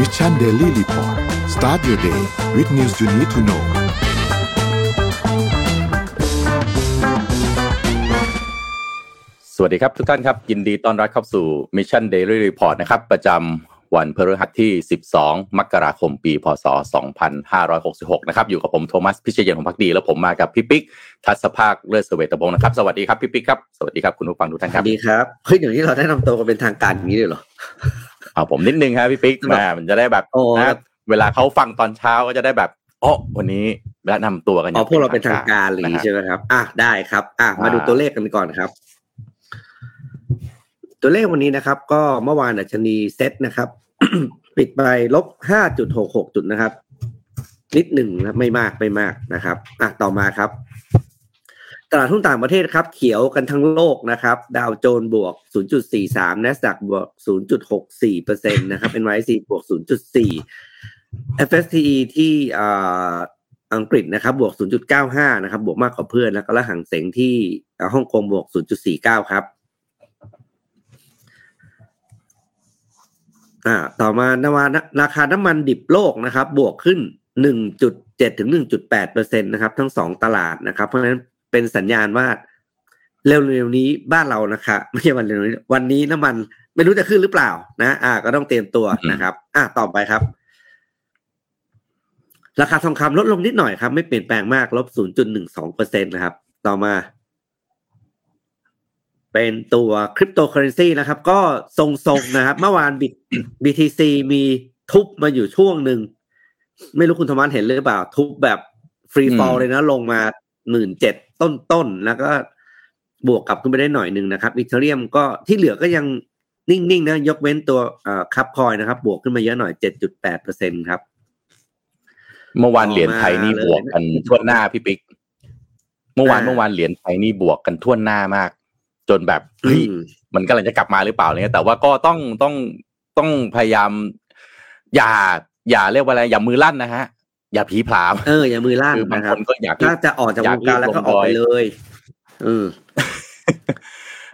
Mission Daily Report start your day with news you need to know สวัสดีครับทุกท่านครับ ยินดีต้อนรับเข้าสู่ Mission Daily Report นะครับ ประจำวันพฤหัสที่ 12 มกราคมปี พศ 2566 นะครับ อยู่กับผมโทมัส พิเชยนของพักดี แล้วผมมากับพี่ปิ๊ก ทัศภาคเลิศเสวตพงศ์นะครับ สวัสดีครับพี่ปิ๊กครับ สวัสดีครับคุณผู้ฟังทุกท่านครับ สวัสดีครับับ เฮ้ยเดี๋ยวนี้เราได้นำตัวกันเป็นทางการอย่างนี้เลยเหรอ เอาผมนิดนึงครับพี่ปิ๊กครับมามันจะได้แบบโอ้นะเวลาเขาฟังตอนเช้าก็จะได้แบบอ๋อวันนี้แนะนำตัวกันออ๋อย่างพวกเราเป็นทางการอะไรอย่างนะนี้ฮะใช่ไหมครับ อะได้ครับ อะมาอ่าดูตัวเลขกันก่อนครับ ตัวเลขวันนี้นะครับ ก็เมื่อวานดัชนีเซ็ตนะครับ ปิดไปลบห้าจุดหกหกจุดนะครับ นิดหนึ่งนะไม่มากไม่มากนะครับ อะต่อมาครับ ตลาดหุ้นต่างประเทศครับ เขียวกันทั้งโลกนะครับ ดาวโจนส์บวก 0.43 NASDAQ บวก 0.64เปอร์เซ็นต์นะครับ NYSE บวก 0.4 FSTE ที่อ่าอังกฤษนะครับ บวก 0.95 นะครับ บวกมากกว่าเพื่อน แล้วก็ละหังเสงที่ฮ่องกงบวก 0.49 ครับอ่าต่อมานามาราคาน้ำมันดิบโลกนะครับ บวกขึ้น 1.7 ถึง 1.8เปอร์เซ็นต์นะครับ ทั้งสองตลาดนะครับ เพราะฉะนั้น เป็นสัญญาณว่าเร็วๆนี้บ้านเรานะคะไม่ใช่วันเร็วนี้วันนี้น้ำมันไม่รู้จะขึ้นหรือเปล่า นะ อ่า ก็ต้องเตรียมตัวนะครับ อ่าต่อไปครับ ราคาทองคำลดลงนิดหน่อยครับ ไม่เปลี่ยนแปลงมากลบ0.12เปอร์เซ็นต์นะครับ ต่อมา เป็นตัวคริปโตเคอร์เรนซีนะครับ ก็ทรงๆนะครับ เมื่อวาน Bit- BTC มีทุบมาอยู่ช่วงหนึ่ง ไม่รู้คุณโทมัสเห็นหรือเปล่า ทุบแบบ free fall อืมเลยนะ ลงมาหมื่นเจ็ด ต้นๆแล้วก็บวกกลับขึ้นไปได้หน่อยหนึ่งนะครับ Ethereum ก็ที่เหลือก็ยังนิ่งๆนะยกเว้นตัวเอ่อ KUB Coin นะครับ บวกขึ้นมาเยอะหน่อย 7.8เปอร์เซ็นต์ครับ เมื่อวานเหรียญไทยนี่ต่อมาบวกกันทั่วหน้าพี่ปิ๊กเมื่อวานอ่าเมื่อวานเหรียญไทยนี่บวกกันทั่วหน้ามาก จนแบบเฮ้ยอืมมันกำลังจะกลับมาหรือเปล่าอะไรเงี้ยแต่ว่าก็ต้องต้องต้องพยายาม อย่า อย่าเรียกว่าอะไรอย่ามือลั่นนะฮะ อย่าผีผลามเอออย่ามือลั่นคือบางนะคครับนก็อยากถ้าจะออกจากวงการแล้วก็ออกไปเลยอืม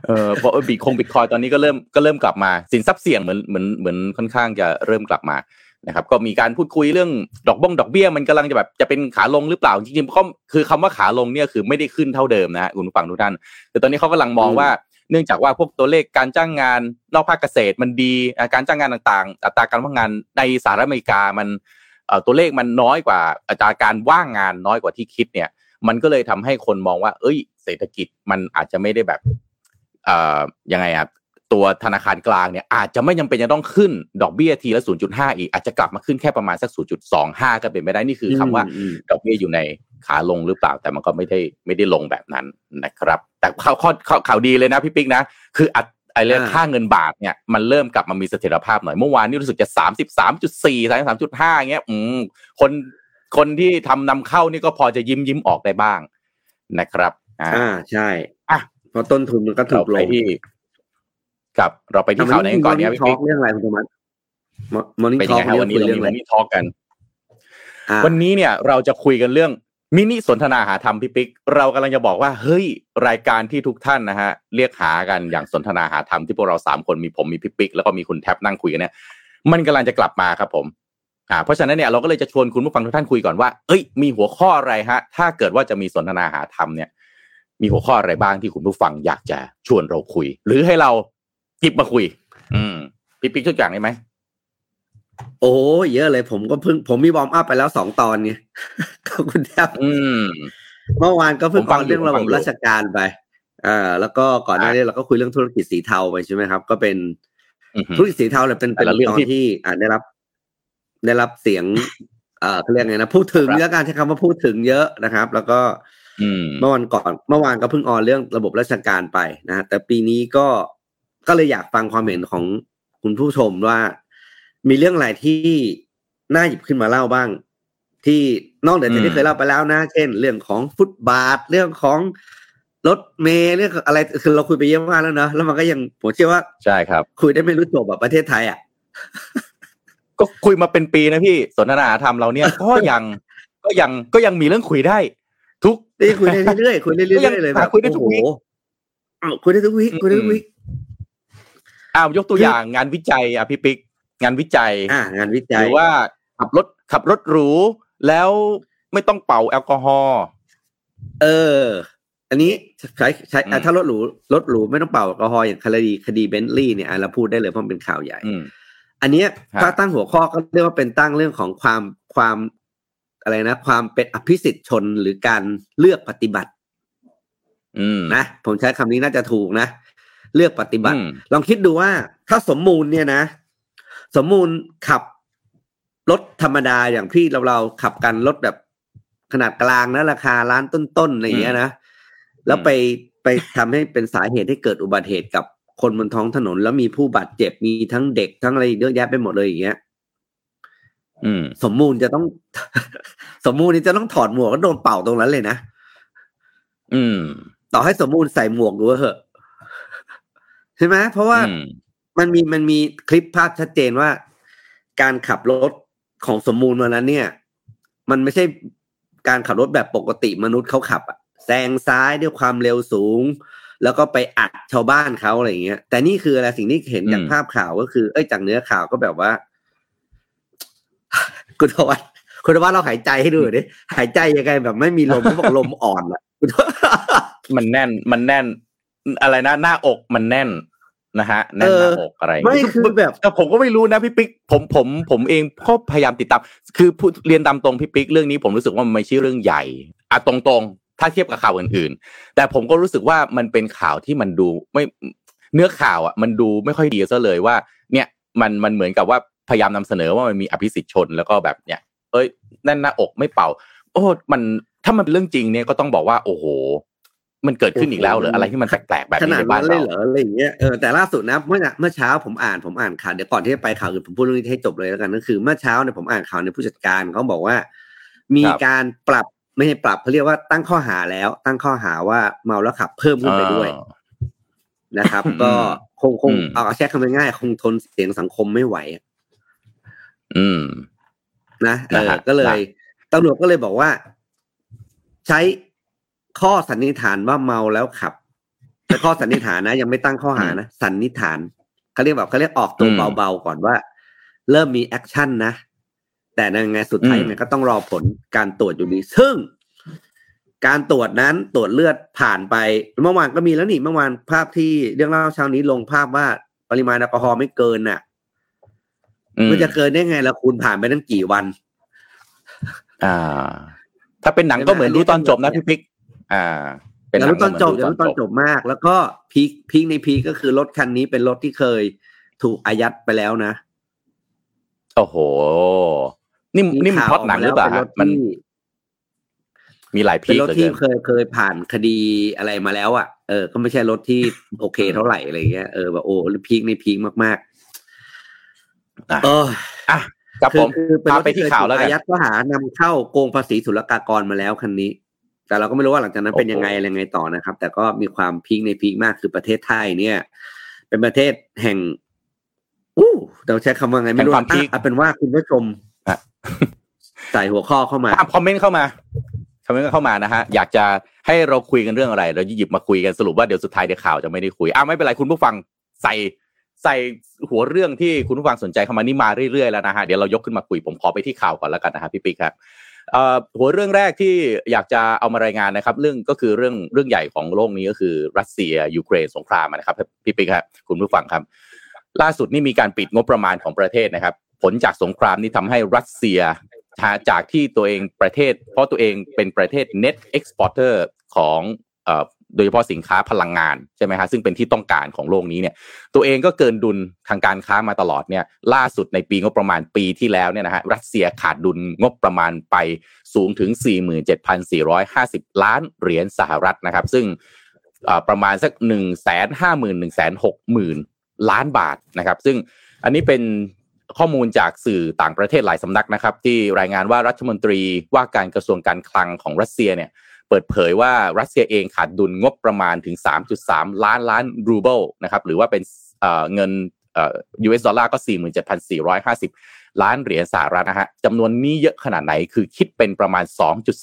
เออเพราะบิตคงบิตคอยตอนนี้ก็เริ่มก็เริ่มกลับมาสินทรัพย์เสี่ยงเหมือนเหมือนเหมือนค่อนข้างจะเริ่มกลับมานะครับ ก็มีการพูดคุยเรื่องดอกบ้งดอกเบี้ยมันกำลังจะแบบจะเป็นขาลงหรือเปล่าจริงๆก็คือคำว่าขาลงเนี่ยคือไม่ได้ขึ้นเท่าเดิมนะฮะคุณผู้ฟังทุกท่านแต่ตอนนี้เขากำลังมองอืมว่าเนื่องจากว่าพวกตัวเลขการจ้างงานนอกภาคเกษตรมันดีอ่าการจ้างงานต่างๆ อัตราการว่างงานในสหรัฐอเมริกามันเอ่อ ตัวเลขมันน้อยกว่าอัตราการว่างงานน้อยกว่าที่คิดเนี่ย มันก็เลยทำให้คนมองว่า เอ้ย เศรษฐกิจมันอาจจะไม่ได้แบบเอ่อยังไงอะตัวธนาคารกลางเนี่ยอาจจะไม่จำเป็นจะต้องขึ้นดอกเบี้ยทีละ 0.5 อีก อาจจะกลับมาขึ้นแค่ประมาณสัก 0.25 ก็เป็นไปได้นี่คือคำว่าอืมดอกเบี้ยอยู่ในขาลงหรือเปล่า แต่มันก็ไม่ได้ไม่ได้ลงแบบนั้นนะครับ แต่ข่าวข้อข่าวข่าวดีเลยนะพี่ปิ๊กนะ คืออัด ไอ้เรื่องอ่าค่าเงินบาทเนี่ยมันเริ่มกลับมามีเสถียรภาพหน่อยเมื่อวานนี่รู้สึกจะ33.4 33.5เงี้ยอืมคนคนที่ทำนำเข้านี่ก็พอจะยิ้มยิ้มออกได้บ้างนะครับ อ่าอ่าใช่อะเพราะต้นทุนมันก็ถูเรากลไปงที่ครับเราไปที่ข่าวไหนกันก่อนเนี่ยมอพี่ทอปิ๊กกเรื่องอะไรคุณธรรมะมอนิ่งเป็นทยัองกไงฮะวันนี้เราเรื่อมีงอะวัไรนนี้ทอกันอ่าวันนี้เนี่ยเราจะคุยกันเรื่อง มินิสนทนาหาธรรมพี่ปิ๊กเรากำลังจะบอกว่าเฮ้ยรายการที่ทุกท่านนะฮะเรียกหากันอย่างสนทนาหาธรรมที่พวกเราสามคนมีผมมีพี่ปิ๊กแล้วก็มีคุณแท็บนั่งคุยกันเนี่ยมันกำลังจะกลับมาครับผมอ่าเพราะฉะนั้นเนี่ยเราก็เลยจะชวนคุณผู้ฟังทุกท่านคุยก่อนว่าเอ้ยมีหัวข้ออะไรฮะ ถ้าเกิดว่าจะมีสนทนาหาธรรมเนี่ย มีหัวข้ออะไรบ้างที่คุณผู้ฟังอยากจะชวนเราคุย หรือให้เราหยิบมาคุย อืมพี่ปิ๊กชุดอย่างได้ไหม โอ้เยอะเลยผมก็เพิ่งผมมีวอร์มอัพไปแล้วสองตอนไงขอบคุณครับอืมเมื่อวานก็เพิ่งผมฟังเอาเรื่องอยู่ระผมบฟับงอยู่ราชการไปอ่าแล้วก็ก่อนหน้านี้เราก็คุยเรื่องธุรกิจสีเทาไปใช่ไหมครับ ก็เป็นอือหือธุรกิจสีเทาเนี่ยเป็นแต่เป็นละเรื่องตอนที่ที่อ่าได้รับ ได้รับเสียง เอ่อเขาเรียกไงนะพูดถึงครับเยอะการใช้คำว่าพูดถึงเยอะนะครับ แล้วก็อืมเมื่อวันก่อนเมื่อวานก็เพิ่งออนเรื่องระบบราชการไปนะฮะแต่ปีนี้ก็ก็เลยอยากฟังความเห็นของคุณผู้ชมว่า มีเรื่องอะไรที่น่าหยิบขึ้นมาเล่าบ้าง ที่นอกเหนือจากอืที่มเคยเล่าไปแล้วนะ เช่น เรื่องของฟุตบาทเรื่องของรถเมล์เรื่องอะไรคือเราคุยไปเยอะมากแล้วเนอะแล้วมันก็ยังผมเชื่อว่าใช่ครับ คุยได้ไม่รู้จบแบบประเทศไทยอะก็คุยมาเป็นปีนะพี่สนทนาธรรมเราเนี่ยก็ยังก็ยังก็ยังมีเรื่องคุยได้ ทุกนี่คุยได้เรื่อยๆคุยได้เรื่อยๆเลยแบบคุยได้ทุกโอ้วีโหคอ้าวคุยได้ทุกวีคคุยได้ทุกวีคอ้าวยกตัวอย่างงานวิจัยอะพี่ปิ๊ก งานวิจัยอ่างานวิหจัยรือว่าขับรถขับรถหรูแล้วไม่ต้องเป่าแอลกอฮอล์เออ อันนี้ใช้ใช้อืมอะถ้ารถหรูรถหรูไม่ต้องเป่าแอลกอฮอล์อย่างคดีคดีเบนลี่เนี่ยอะเราพูดได้เลยเพราะมันเป็นข่าวใหญ่อืมอันเนี้ยครับถ้าตั้งหัวข้อก็เรียกว่าเป็นตั้งเรื่องของความความอะไรนะ ความเป็นอภิสิทธิ์ชนหรือการเลือกปฏิบัติอืมนะผมใช้คำนี้น่าจะถูกนะ เลือกปฏิบัติอืมลองคิดดูว่าถ้าสมมูลเนี่ยนะ สมมูลขับรถธรรมดาอย่างที่เราเราขับกันรถแบบขนาดกลางนะราคาล้านต้นๆอะไรอย่างเงี้ยนะแล้วไปไปทำให้เป็นสาเหตุให้เกิดอุบัติเหตุกับคนบนท้องถนน แล้วมีผู้บาดเจ็บมีทั้งเด็กทั้งอะไรเยอะแยะไปหมดเลยอย่างเงี้ยอืมสมมูลจะต้อง สมมูลนี่จะต้องถอดหมวกแล้วโดนเป่าตรงนั้นเลยนะอืม ต่อให้สมมูลใส่หมวกดูเถอะใช่ไหมเพราะว่าอื มมันมีมันมีคลิปภาพชัดเจนว่า การขับรถของสมมูลวันนั้นเนี่ย มันไม่ใช่การขับรถแบบปกติมนุษย์เขาขับอะแซงซ้ายด้วยความเร็วสูง แล้วก็ไปอัดชาวบ้านเขาอะไรอย่างเงี้ย แต่นี่คืออะไรสิ่งที่เห็นจากอืมภาพข่าวก็คือ เอ้ยจากเนื้อข่าวก็แบบว่า คุณธวัฒน์คุณธวัฒน์เราหายใจให้ดูหน่อยดิหายใจยังไงแบบไม่มีลมเขาบอกลมอ่อนอะคุณธวัฒน์มันแน่นมันแน่น อะไรนะหน้าอกมันแน่น นะฮะแน่นหน้าอกอะไรอย่างไม่เงี้ยคือแบบแต่ผมก็ไม่รู้นะพี่ปิ๊กผมผมผมเองก็พยายามติดตามคือพูดเรียนตามตรงพี่ปิ๊กเรื่องนี้ผมรู้สึกว่ามันไม่ใช่เรื่องใหญ่อะตรงๆ ถ้าเทียบกับข่าวอื่นๆ แต่ผมก็รู้สึกว่ามันเป็นข่าวที่มันดูไม่เนื้อข่าวอะมันดูไม่ค่อยดีซะเลยว่า เนี่ยมันมันเหมือนกับว่าพยายามนำเสนอว่ามันมีอภิสิทธิชนแล้วก็แบบเนี่ย เอ้ยแน่นหน้าอกไม่เป่า โอ้มันถ้ามันเป็นเรื่องจริงเนี่ยก็ต้องบอกว่าโอ้โห มันเกิดขึ้นอีกแล้วเหรออะไรที่มันแปลกๆแบบขนี้นาดในบ้านั้นนเลยเราเหรออะไรอย่างเงี้ยเออแต่ล่าสุดนะเมื่อเมื่อเช้าผมอ่านผมอ่านข่าวเดี๋ยวก่อนที่จะไปข่าวอื่นผมพูดเรื่องนี้ให้จบเลยแล้วกันก็คือเมื่อเช้าเนี่ยผมอ่านข่าวในผู้จัดการเขาบอกว่า มีครับการปรับไม่ใช่ปรับเขาเรียกว่าตั้งข้อหาแล้ว ตั้งข้อหาว่าเมาแล้วขับเพิ่มขึ้นไปด้วยอ่านะครับอืมก็คงคงอืมเอาใช้คำง่ายๆคงทนเสียงสังคมไม่ไหวอืม นะเอนะอฮะก็เลยนะตำรวจก็เลยบอกว่า ใช้ ข้อสันนิษฐานว่าเมาแล้วขับ แต่ข้อสันนิษฐานนะ ยังไม่ตั้งข้อหานะสันนิษฐานเขาเรียกแบบเขาเรียกออกตัวอืมเบาๆก่อนว่า เริ่มมี action นะแต่ยังไงสุดท้ายอืมยังไงก็ต้องรอผลการตรวจอยู่ดี ซึ่ง การตรวจนั้นตรวจเลือดผ่านไปเมื่อวานก็มีแล้วนี่เมื่อวานภาพที่เรื่องเล่าเช้านี้ลงภาพว่าปริมาณแอลกอฮอล์ไม่เกินน่ะอืมมันจะเกินได้ไงล่ะคุณผ่านไปตั้งกี่วัน อ่า ถ้าเป็นหนังก็เหมือนรู้ตอนจบนะพี่ปิ๊ก อ่าเป็นอย่าหนัรู้ตอนจบก็เหมือย่ารู้ตอนจบมาก แล้วก็พีคพีคในพีคก็คือรถคันนี้เป็นรถที่เคยถูกอายัดไปแล้วนะ โอ้โห นี่นี่มันพล็อตหนังหรือเปล่าเป็นฮะรถมันที่มีหลายเป็พีนครถเหลือที่เกินเคยเคยผ่านคดีอะไรมาแล้ว อะเออ ก็ไม่ใช่รถที่โอเคเท่าไหร่อะไรเงี้ยเออแบบโอ้พีคในพีคมากอะๆเอออะครับคืผอมคือเป็นพารถไปที่ที่เคยข่าวถูกแล้วกันอายัดข้อหานำเข้าโกงภาษีศุลกากรมาแล้วคันนี้ แต่เราก็ไม่รู้ว่าหลังจากนั้นเป็นยังไงโอ้โหอะไรไงต่อนะครับ แต่ก็มีความพีคในพีคมากคือประเทศไทยเนี่ย เป็นประเทศแห่งอู้เราใช้คำว่าไงไม่รู้แห่งความพีคอะเอาเป็นว่าคุณผู้ชมอะใส่หัวข้อเข้ามาตามคอมเมนต์เข้ามาคอมเมนต์เข้ามานะฮะอยากจะให้เราคุยกันเรื่องอะไร เราจะหยิบมาคุยกันสรุปว่าเดี๋ยวสุดท้ายเดี๋ยวข่าวจะไม่ได้คุยอ้าวไม่เป็นไรคุณผู้ฟังใส่ใส่หัวเรื่องที่คุณผู้ฟังสนใจเข้ามานี่มาเรื่อยๆแล้วนะฮะเดี๋ยวเรายกขึ้นมาคุยผมขอไปที่ข่าวก่อนแล้วกันนะฮะพี่ปิ๊กครับเอ่อ หัวเรื่องแรกที่อยากจะเอามารายงานนะครับ เรื่องก็คือเรื่องเรื่องใหญ่ของโลกนี้ก็คือรัสเซียยูเครนสงครามนะครับพี่ปิ๊กครับคุณผู้ฟังครับ ล่าสุดนี่มีการปิดงบประมาณของประเทศนะครับ ผลจากสงครามนี่ทำให้รัสเซียจากที่ตัวเองประเทศ เพราะตัวเองเป็นประเทศ net exporter ของเอ่อ โดยเฉพาะสินค้าพลังงานใช่ไหมฮะซึ่งเป็นที่ต้องการของโลกนี้เนี่ยตัวเองก็เกินดุลทางการค้ามาตลอดเนี่ยล่าสุดในปีงบประมาณปีที่แล้วเนี่ยนะฮะรัสเซียขาดดุลงบประมาณไปสูงถึง 47,450 ล้านเหรียญสหรัฐนะครับ ซึ่งประมาณสัก 1 5 0 0 0 0 1 6 0 0 0 ล้านบาทนะครับ ซึ่งอันนี้เป็นข้อมูลจากสื่อต่างประเทศหลายสำนักนะครับ ที่รายงานว่ารัฐมนตรีว่าการกระทรวงการคลังของรัสเซียเนี่ย เปิดเผยว่ารัสเซียเองขาดดุลงบประมาณถึง 3.3 ล้านล้านรูเบิลนะครับหรือว่าเป็นเเงินเอ่อ US ดอลลาร์ก็ 47,450 ล้านเหรียญสหรัฐนะฮะจำนวนนี้เยอะขนาดไหนคือคิดเป็นประมาณ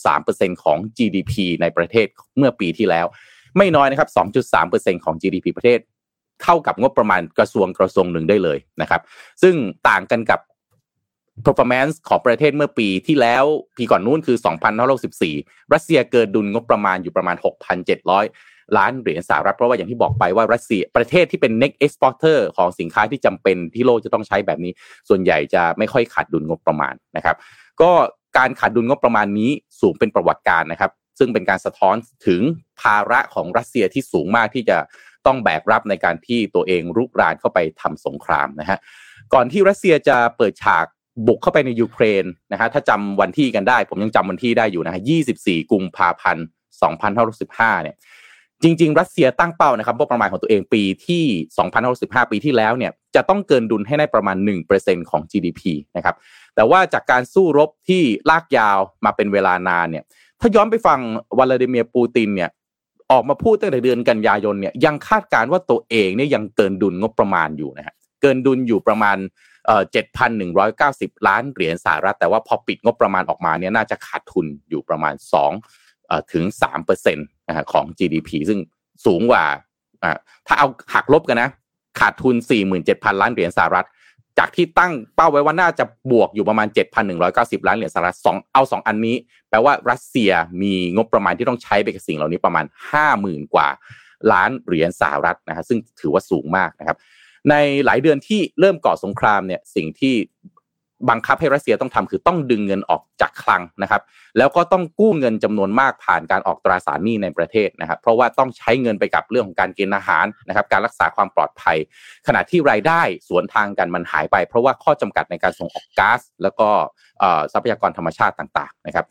2.3%ของ GDP ในประเทศเมื่อปีที่แล้ว ไม่น้อยนะครับ 2.3%ของ GDP ประเทศเท่ากับงบประมาณกระทรวงกระทรวงหนึ่งได้เลยนะครับ ซึ่งต่างกันกับ performance ของประเทศเมื่อปีที่แล้วปีก่อนนู้นคือ 2564 รัสเซียเกินดุลงบประมาณอยู่ประมาณ 6,700 ล้านเหรียญสหรัฐเพราะว่าอย่างที่บอกไปว่ารัสเซียประเทศที่เป็น next exporter ของสินค้าที่จำเป็นที่โลกจะต้องใช้แบบนี้ ส่วนใหญ่จะไม่ค่อยขาดดุลงบประมาณนะครับ ก็การขาดดุลงบประมาณนี้สูงเป็นประวัติการนะครับ ซึ่งเป็นการสะท้อนถึงภาระของรัสเซียที่สูงมากที่จะต้องแบกรับในการที่ตัวเองรุกรานเข้าไปทำสงครามนะฮะก่อนที่รัสเซียจะเปิดฉาก บุกเข้าไปในยูเครนนะฮะถ้าจำวันที่กันได้ ผมยังจำวันที่ได้อยู่นะฮะ24 กุมภาพันธ์2515เนี่ยจริง ๆ รัสเซียตั้งเป้านะครับว่าประมาณของตัวเองปีที่2515ปีที่แล้วเนี่ยจะต้องเกินดุลให้ได้ประมาณ 1%ของ GDP นะครับแต่ว่าจากการสู้รบที่ลากยาวมาเป็นเวลานานเนี่ยถ้าย้อนไปฟังวลาดิเมียร์ปูตินเนี่ยออกมาพูดตั้งแต่เดือนกันยายนเนี่ยยังคาดการณ์ว่าตัวเองเนี่ยยังเกินดุลงบประมาณอยู่นะฮะเกินดุลอยู่ประมาณ เจ็ดพันหนึ่งร้อยเก้าสิบล้านเหรียญสหรัฐ แต่ว่าพอปิดงบประมาณออกมาเนี่ยน่าจะขาดทุนอยู่ประมาณสองถึงสามเปอร์เซ็นต์ของ GDP ซึ่งสูงกว่าถ้าเอาหักลบกันนะ ขาดทุนสี่หมื่นเจ็ดพันล้านเหรียญสหรัฐ จากที่ตั้งเป้าไว้ว่าน่าจะบวกอยู่ประมาณ 7,190 ล้านเหรียญสหรัฐสองเอาสองอันนี้ แปลว่ารัสเซียมีงบประมาณที่ต้องใช้ไปกับสิ่งเหล่านี้ประมาณ 50,000 กว่าล้านเหรียญสหรัฐนะฮะซึ่งถือว่าสูงมากนะครับ ในหลายเดือนที่เริ่มก่อสงครามเนี่ยสิ่งที่บังคับให้รัสเซียต้องทำคือต้องดึงเงินออกจากคลังนะครับ แล้วก็ต้องกู้เงินจำนวนมากผ่านการออกตราสารหนี้ในประเทศนะครับ เพราะว่าต้องใช้เงินไปกับเรื่องของการเกณฑ์ทหารนะครับ การรักษาความปลอดภัย ขณะที่รายได้สวนทางกันมันหายไป เพราะว่าข้อจำกัดในการส่งออกก๊าซแล้วก็ทรัพยากรธรรมชาติต่าง ๆ นะครับ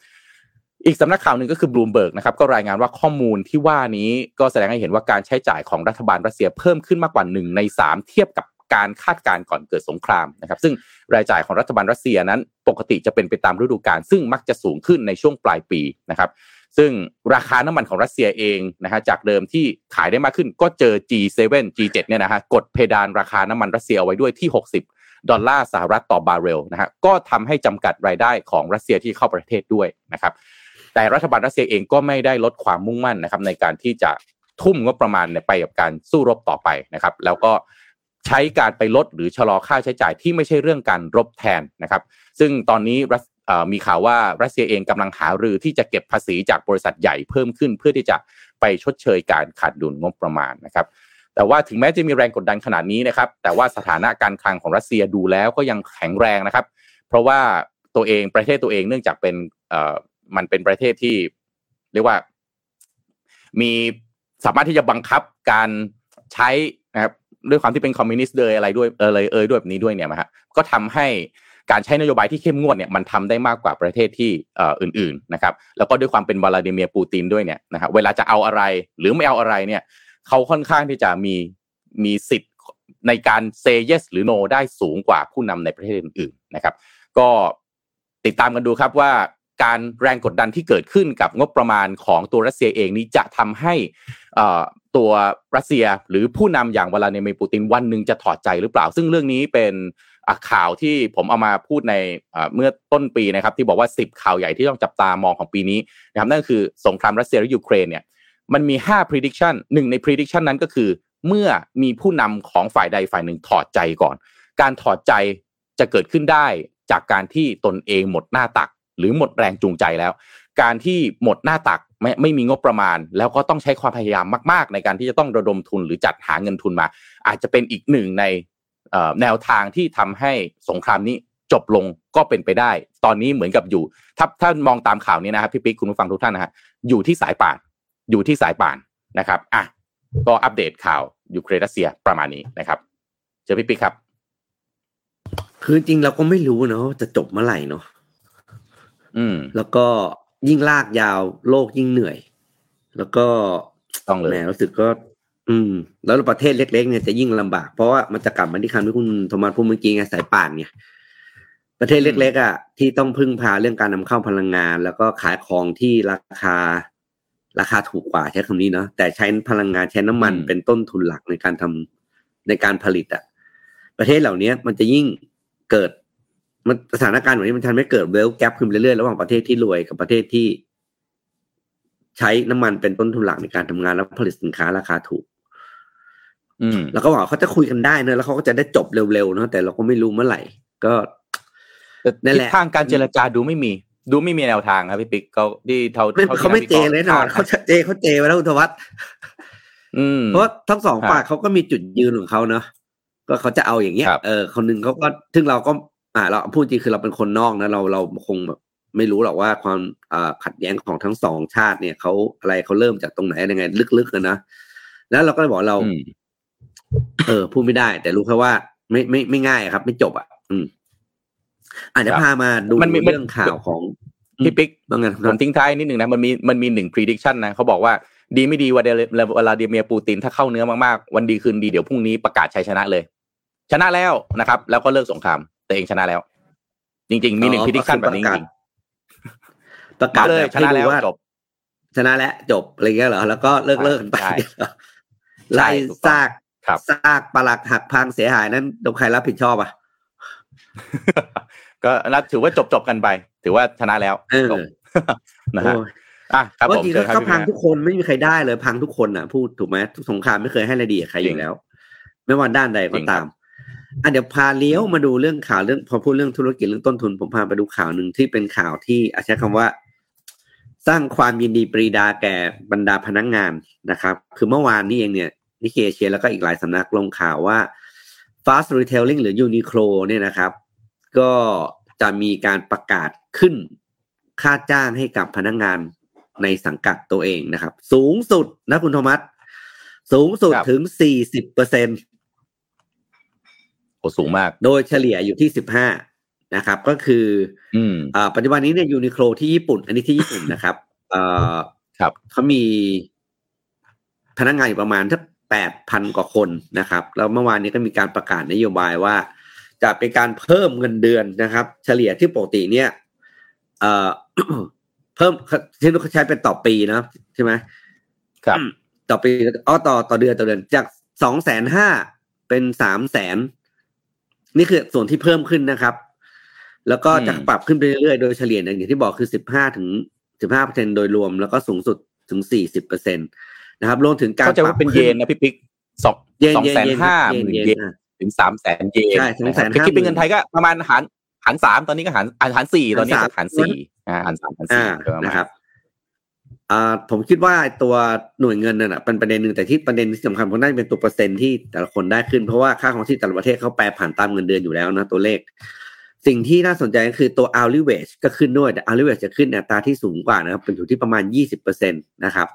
อีกสำนักข่าวหนึ่งก็คือบลูมเบิร์กนะครับก็รายงานว่าข้อมูลที่ว่านี้ก็แสดงให้เห็นว่าการใช้จ่ายของรัฐบาลรัสเซียเพิ่มขึ้นมากกว่าหนึ่งในสามเทียบกับการคาดการณ์ก่อนเกิดสงครามนะครับซึ่งรายจ่ายของรัฐบาลรัสเซียนั้นปกติจะเป็นไปตามฤดูกาลซึ่งมักจะสูงขึ้นในช่วงปลายปีนะครับซึ่งราคาน้ำมันของรัสเซียเองนะฮะจากเดิมที่ขายได้มากขึ้นก็เจอ G7 G7 เนี่ยนะฮะกดเพดานราคาน้ำมันรัสเซียเอาไว้ด้วยที่ 60 ดอลลาร์สหรัฐต่อบาร์เรลนะฮะก็ทำให้จำกัดรายได้ของรัสเซียที่เข้าประเทศด้วยนะครับ แต่รัฐบาลรัสเซียเองก็ไม่ได้ลดความมุ่งมั่นนะครับในการที่จะทุ่มงบประมาณไปกับการสู้รบต่อไปนะครับ แล้วก็ใช้การไปลดหรือชะลอค่าใช้จ่ายที่ไม่ใช่เรื่องการรบแทนนะครับ ซึ่งตอนนี้มีข่าวว่ารัสเซียเองกำลังหารือที่จะเก็บภาษีจากบริษัทใหญ่เพิ่มขึ้น เพื่อที่จะไปชดเชยการขาดดุลงบประมาณนะครับ แต่ว่าถึงแม้จะมีแรงกดดันขนาดนี้นะครับ แต่ว่าสถานะการคลังของรัสเซียดูแล้วก็ยังแข็งแรงนะครับ เพราะว่าตัวเองประเทศตัวเองเนื่องจากเป็น มันเป็นประเทศที่เรียกว่ามีสามารถที่จะบังคับการใช้นะครับด้วยความที่เป็นคอมมิวนิสต์เลยอะไรด้วยเออเลยเอยด้วยแบบนี้ด้วยเนี่ยนะฮะก็ทำให้การใช้นโยบายที่เข้มงวดเนี่ยมันทำได้มากกว่าประเทศที่เอ่ออื่นๆนะครับแล้วก็ด้วยความเป็นวลาดิเมียร์ปูตินด้วยเนี่ยนะฮะเวลาจะเอาอะไรหรือไม่เอาอะไรเนี่ยเขาค่อนข้างที่จะมีมีสิทธิ์ในการเซเยสหรือโนได้สูงกว่าผู้นำในประเทศอื่นๆนะครับ ก็ติดตามกันดูครับว่า การแรงกดดันที่เกิดขึ้นกับงบประมาณของตัวรัสเซียเองนี้จะทำให้ตัวรัสเซียหรือผู้นำอย่างวลาดิเมียร์ปูตินวันหนึ่งจะถอดใจหรือเปล่า ซึ่งเรื่องนี้เป็นข่าวที่ผมเอามาพูดในเมื่อต้นปีนะครับ ที่บอกว่า 10 ข่าวใหญ่ที่ต้องจับตามองของปีนี้นะครับนั่นคือสงครามรัสเซียและยูเครนเนี่ยมันมี 5 prediction หนึ่งใน prediction นั้นก็คือ เมื่อมีผู้นำของฝ่ายใดฝ่ายหนึ่งถอดใจก่อน การถอดใจจะเกิดขึ้นได้จากการที่ตนเองหมดหน้าตัก หรือหมดแรงจูงใจแล้ว การที่หมดหน้าตักไม่ไม่มีงบประมาณ แล้วก็ต้องใช้ความพยายามมาก ๆ ในการที่จะต้องระดมทุนหรือจัดหาเงินทุนมา อาจจะเป็นอีกหนึ่งในแนวทางที่ทำให้สงครามนี้จบลงก็เป็นไปได้ ตอนนี้เหมือนกับอยู่ ถ้าถ้ามองตามข่าวนี้นะครับพี่ปิ๊กคุณผู้ฟังทุกท่านนะฮะอยู่ที่สายป่าน อยู่ที่สายป่านนะครับอะก็อัปเดตข่าวยูเครนรัสเซียประมาณนี้นะครับเจอพี่ปิ๊กครับ คือจริงเราก็ไม่รู้เนาะจะจบเมื่อไหร่เนาะ แล้วก็ยิ่งลากยาวโลกยิ่งเหนื่อย แล้วก็ต้องเลยแหมรู้สึกก็ อืม แล้วประเทศเล็กๆเนี่ยจะยิ่งลำบากเพราะว่ามันจะกลับมาที่คำที่คุณโทมัสพูดเมื่อกี้ไงสายป่านเนี่ยประเทศเล็กๆอะที่ต้องพึ่งพาเรื่องการนำเข้าพลังงาน แล้วก็ขายของที่ราคา ราคาถูกกว่าใช้คำนี้เนาะแต่ใช้พลังงานใช้น้ำมันเป็นต้นทุนหลักในการทำในการผลิตอะประเทศเหล่านี้มันจะยิ่งเกิด มันสถานการณ์แบบนี้มันทำให้เกิดเวลแกปขึ้นเรื่อยๆระหว่างประเทศที่รวยกับประเทศที่ ใช้น้ำมันเป็นต้นทุนหลักในการทำงานแล้วผลิตสินค้าราคาถูก อืมเราก็บอกเขาจะคุยกันได้เนอะแล้วเขาก็จะได้จบเร็วๆเนอะแต่เราก็ไม่รู้เมื่อไหร่ ก็แต่นั่นทิแหศละทางการเจรจาดูไม่มี ดูไม่มีแนวทางครับพี่ปิ๊กเขาที่เท่าไม่ท่ที่เขาไม่เจวิคระห์เลยนอนคเขาดจะเจเขาเจไปแล้วคุณธวัฒน์อืมเพราะว่าทั้งสองครับฝ่ายเขาก็มีจุดยืนของเขาเนอะก็เขาจะเอาอย่างเงี้ยครับเออคนหนึ่งเขาก็ซึ่งเราก็ อ่าเราพูดจริงคือเราเป็นคนนอกนะเราเราคงแบบไม่รู้หรอกว่าความอ่าขัดแย้งของทั้งสองชาติเนี่ยเขาอะไรเขาเริ่มจากตรงไหนยังไง ลึกๆกันนะแล้วเราก็เลยบอกเราอืมเออ พูดไม่ได้ แต่รู้แค่ว่า ไม่ไม่ไม่ง่ายอะครับ ไม่จบอะ อืมอาจจะครับพามาดูมันมีเรื่องข่าวของพี่ปิ๊กบางงานผมทิ้งท้ายนิดหนึ่งนะมันมีมันมีหนึ่ง prediction นะเขาบอกว่าดีไม่ดีวลาเดวลาดิเมียร์ปูตินถ้าเข้าเนื้อมากๆ วันดีคืนดีเดี๋ยวพรุ่งนี้ประกาศชัยชนะเลย ชนะแล้วนะครับ แล้วก็เลิกสงคราม ตัวเองชนะแล้ว จริง ๆ มีหนึ่ง prediction แบบนี้จริงประๆกาศมาเลยแบบชให้นะดูแล้วว่าจบชนะแล้วจบอะไรเงี้ยเหรอแล้วก็เลิกเลิกกันไปใช่ไล่ถูกต้องซากครับซากปลักหักพังเสียหายนั้นตรงใครรับผิดชอบอะก็นับถือว่าจบจบๆกันไป ถือว่าชนะแล้วเออจบนะฮะโอ้ยอะครับเพราะผมจริงๆเชิแล้วญครับเขาพังพี่ทุกคนไม่มีใครได้เลยพังทุกคนอะพูดถูกไหมทุกสงครามไม่เคยให้อะไรดีกับใครอยู่แล้ว ไม่ว่าด้านใดก็ตาม อะเดี๋ยวพาเลี้ยวมาดูเรื่องข่าวเรื่องพอพูดเรื่องธุรกิจเรื่องต้นทุน ผมพาไปดูข่าวหนึ่งที่เป็นข่าวที่อาจใช้คำว่า สร้างความยินดีปรีดาแก่บรรดาพนักงานนะครับ คือเมื่อวานนี้เองเนี่ยนิเคเอเชียแล้วก็อีกหลายสำนักลงข่าวว่า fast retailing หรือ Uniqlo เนี่ยนะครับ ก็จะมีการประกาศขึ้นค่าจ้างให้กับพนักงานในสังกัดตัวเองนะครับ สูงสุดนะคุณโทมัสสูงสุดครับถึง40เปอร์เซ็น โอ้สูงมาก โดยเฉลี่ยอยู่ที่15นะครับ ก็คืออืมอ่าปัจจุบันนี้เนี่ยยูนิโคลที่ญี่ปุ่น อันนี้ที่ญี่ปุ่นนะครับเอ่อครับเขามีพนักงานอยู่ประมาณทักแปดพันกว่าคนนะครับ แล้วเมื่อวานนี้ก็มีการประกาศนโยบายว่า จะเป็นการเพิ่มเงินเดือนนะครับ เฉลี่ยที่ปกติเนี่ยเอ่อเพิ่มที่เขาใช้เป็นต่อปีนะใช่ไหมครับต่อปีอ๋อต่อต่อเดือนต่อเดือนจากสองแสนห้าเป็นสามแสน นี่คือส่วนที่เพิ่มขึ้นนะครับ แล้วก็จะอืมปรับขึ้นไปเรื่อยๆ โดยเฉลี่ยเนี่ยอย่างที่บอกคือสิบห้าถึงสิบห้าเปอร์เซ็นโดยรวม แล้วก็สูงสุดถึงสี่สิบเปอร์เซ็นตนะครับรวมถึงการเข้าใจว่าเป็นเยนนะพี่ปิ๊กสองเยนสองเยนแสนเยนห้าเยหนมื่นเยนเยนอะถึงสามแสนเยนใช่นะครับ250,000คิดเป็นเงินไทยก็ประมาณหารหารสามตอนนี้ก็หารอ่าหารสี่ตอนนี้ก็หาหารรสามสี่อ่าหารสามหารสี่อ่าก็ประมาณนะครับอ่า ผมคิดว่าตัวหน่วยเงินนั่นแหะเป็นประเด็นหนึ่งแต่ที่ประเด็นที่สำคัญเพราะน่าจะเป็นตัวเปอร์เซ็นที่แต่ละคนได้ขึ้นเพราะว่าค่าของที่แต่ละประเทศเขาแปลผ่านตามเงินเดือนอยู่แล้วนะตัวเลข สิ่งที่น่าสนใจก็คือตัว hourly wage ก็ขึ้นด้วยแต่ hourly wage จะขึ้นในอัตราที่สูงกว่านะครับเป็นอยู่ที่ประมาณ 20%นะครับ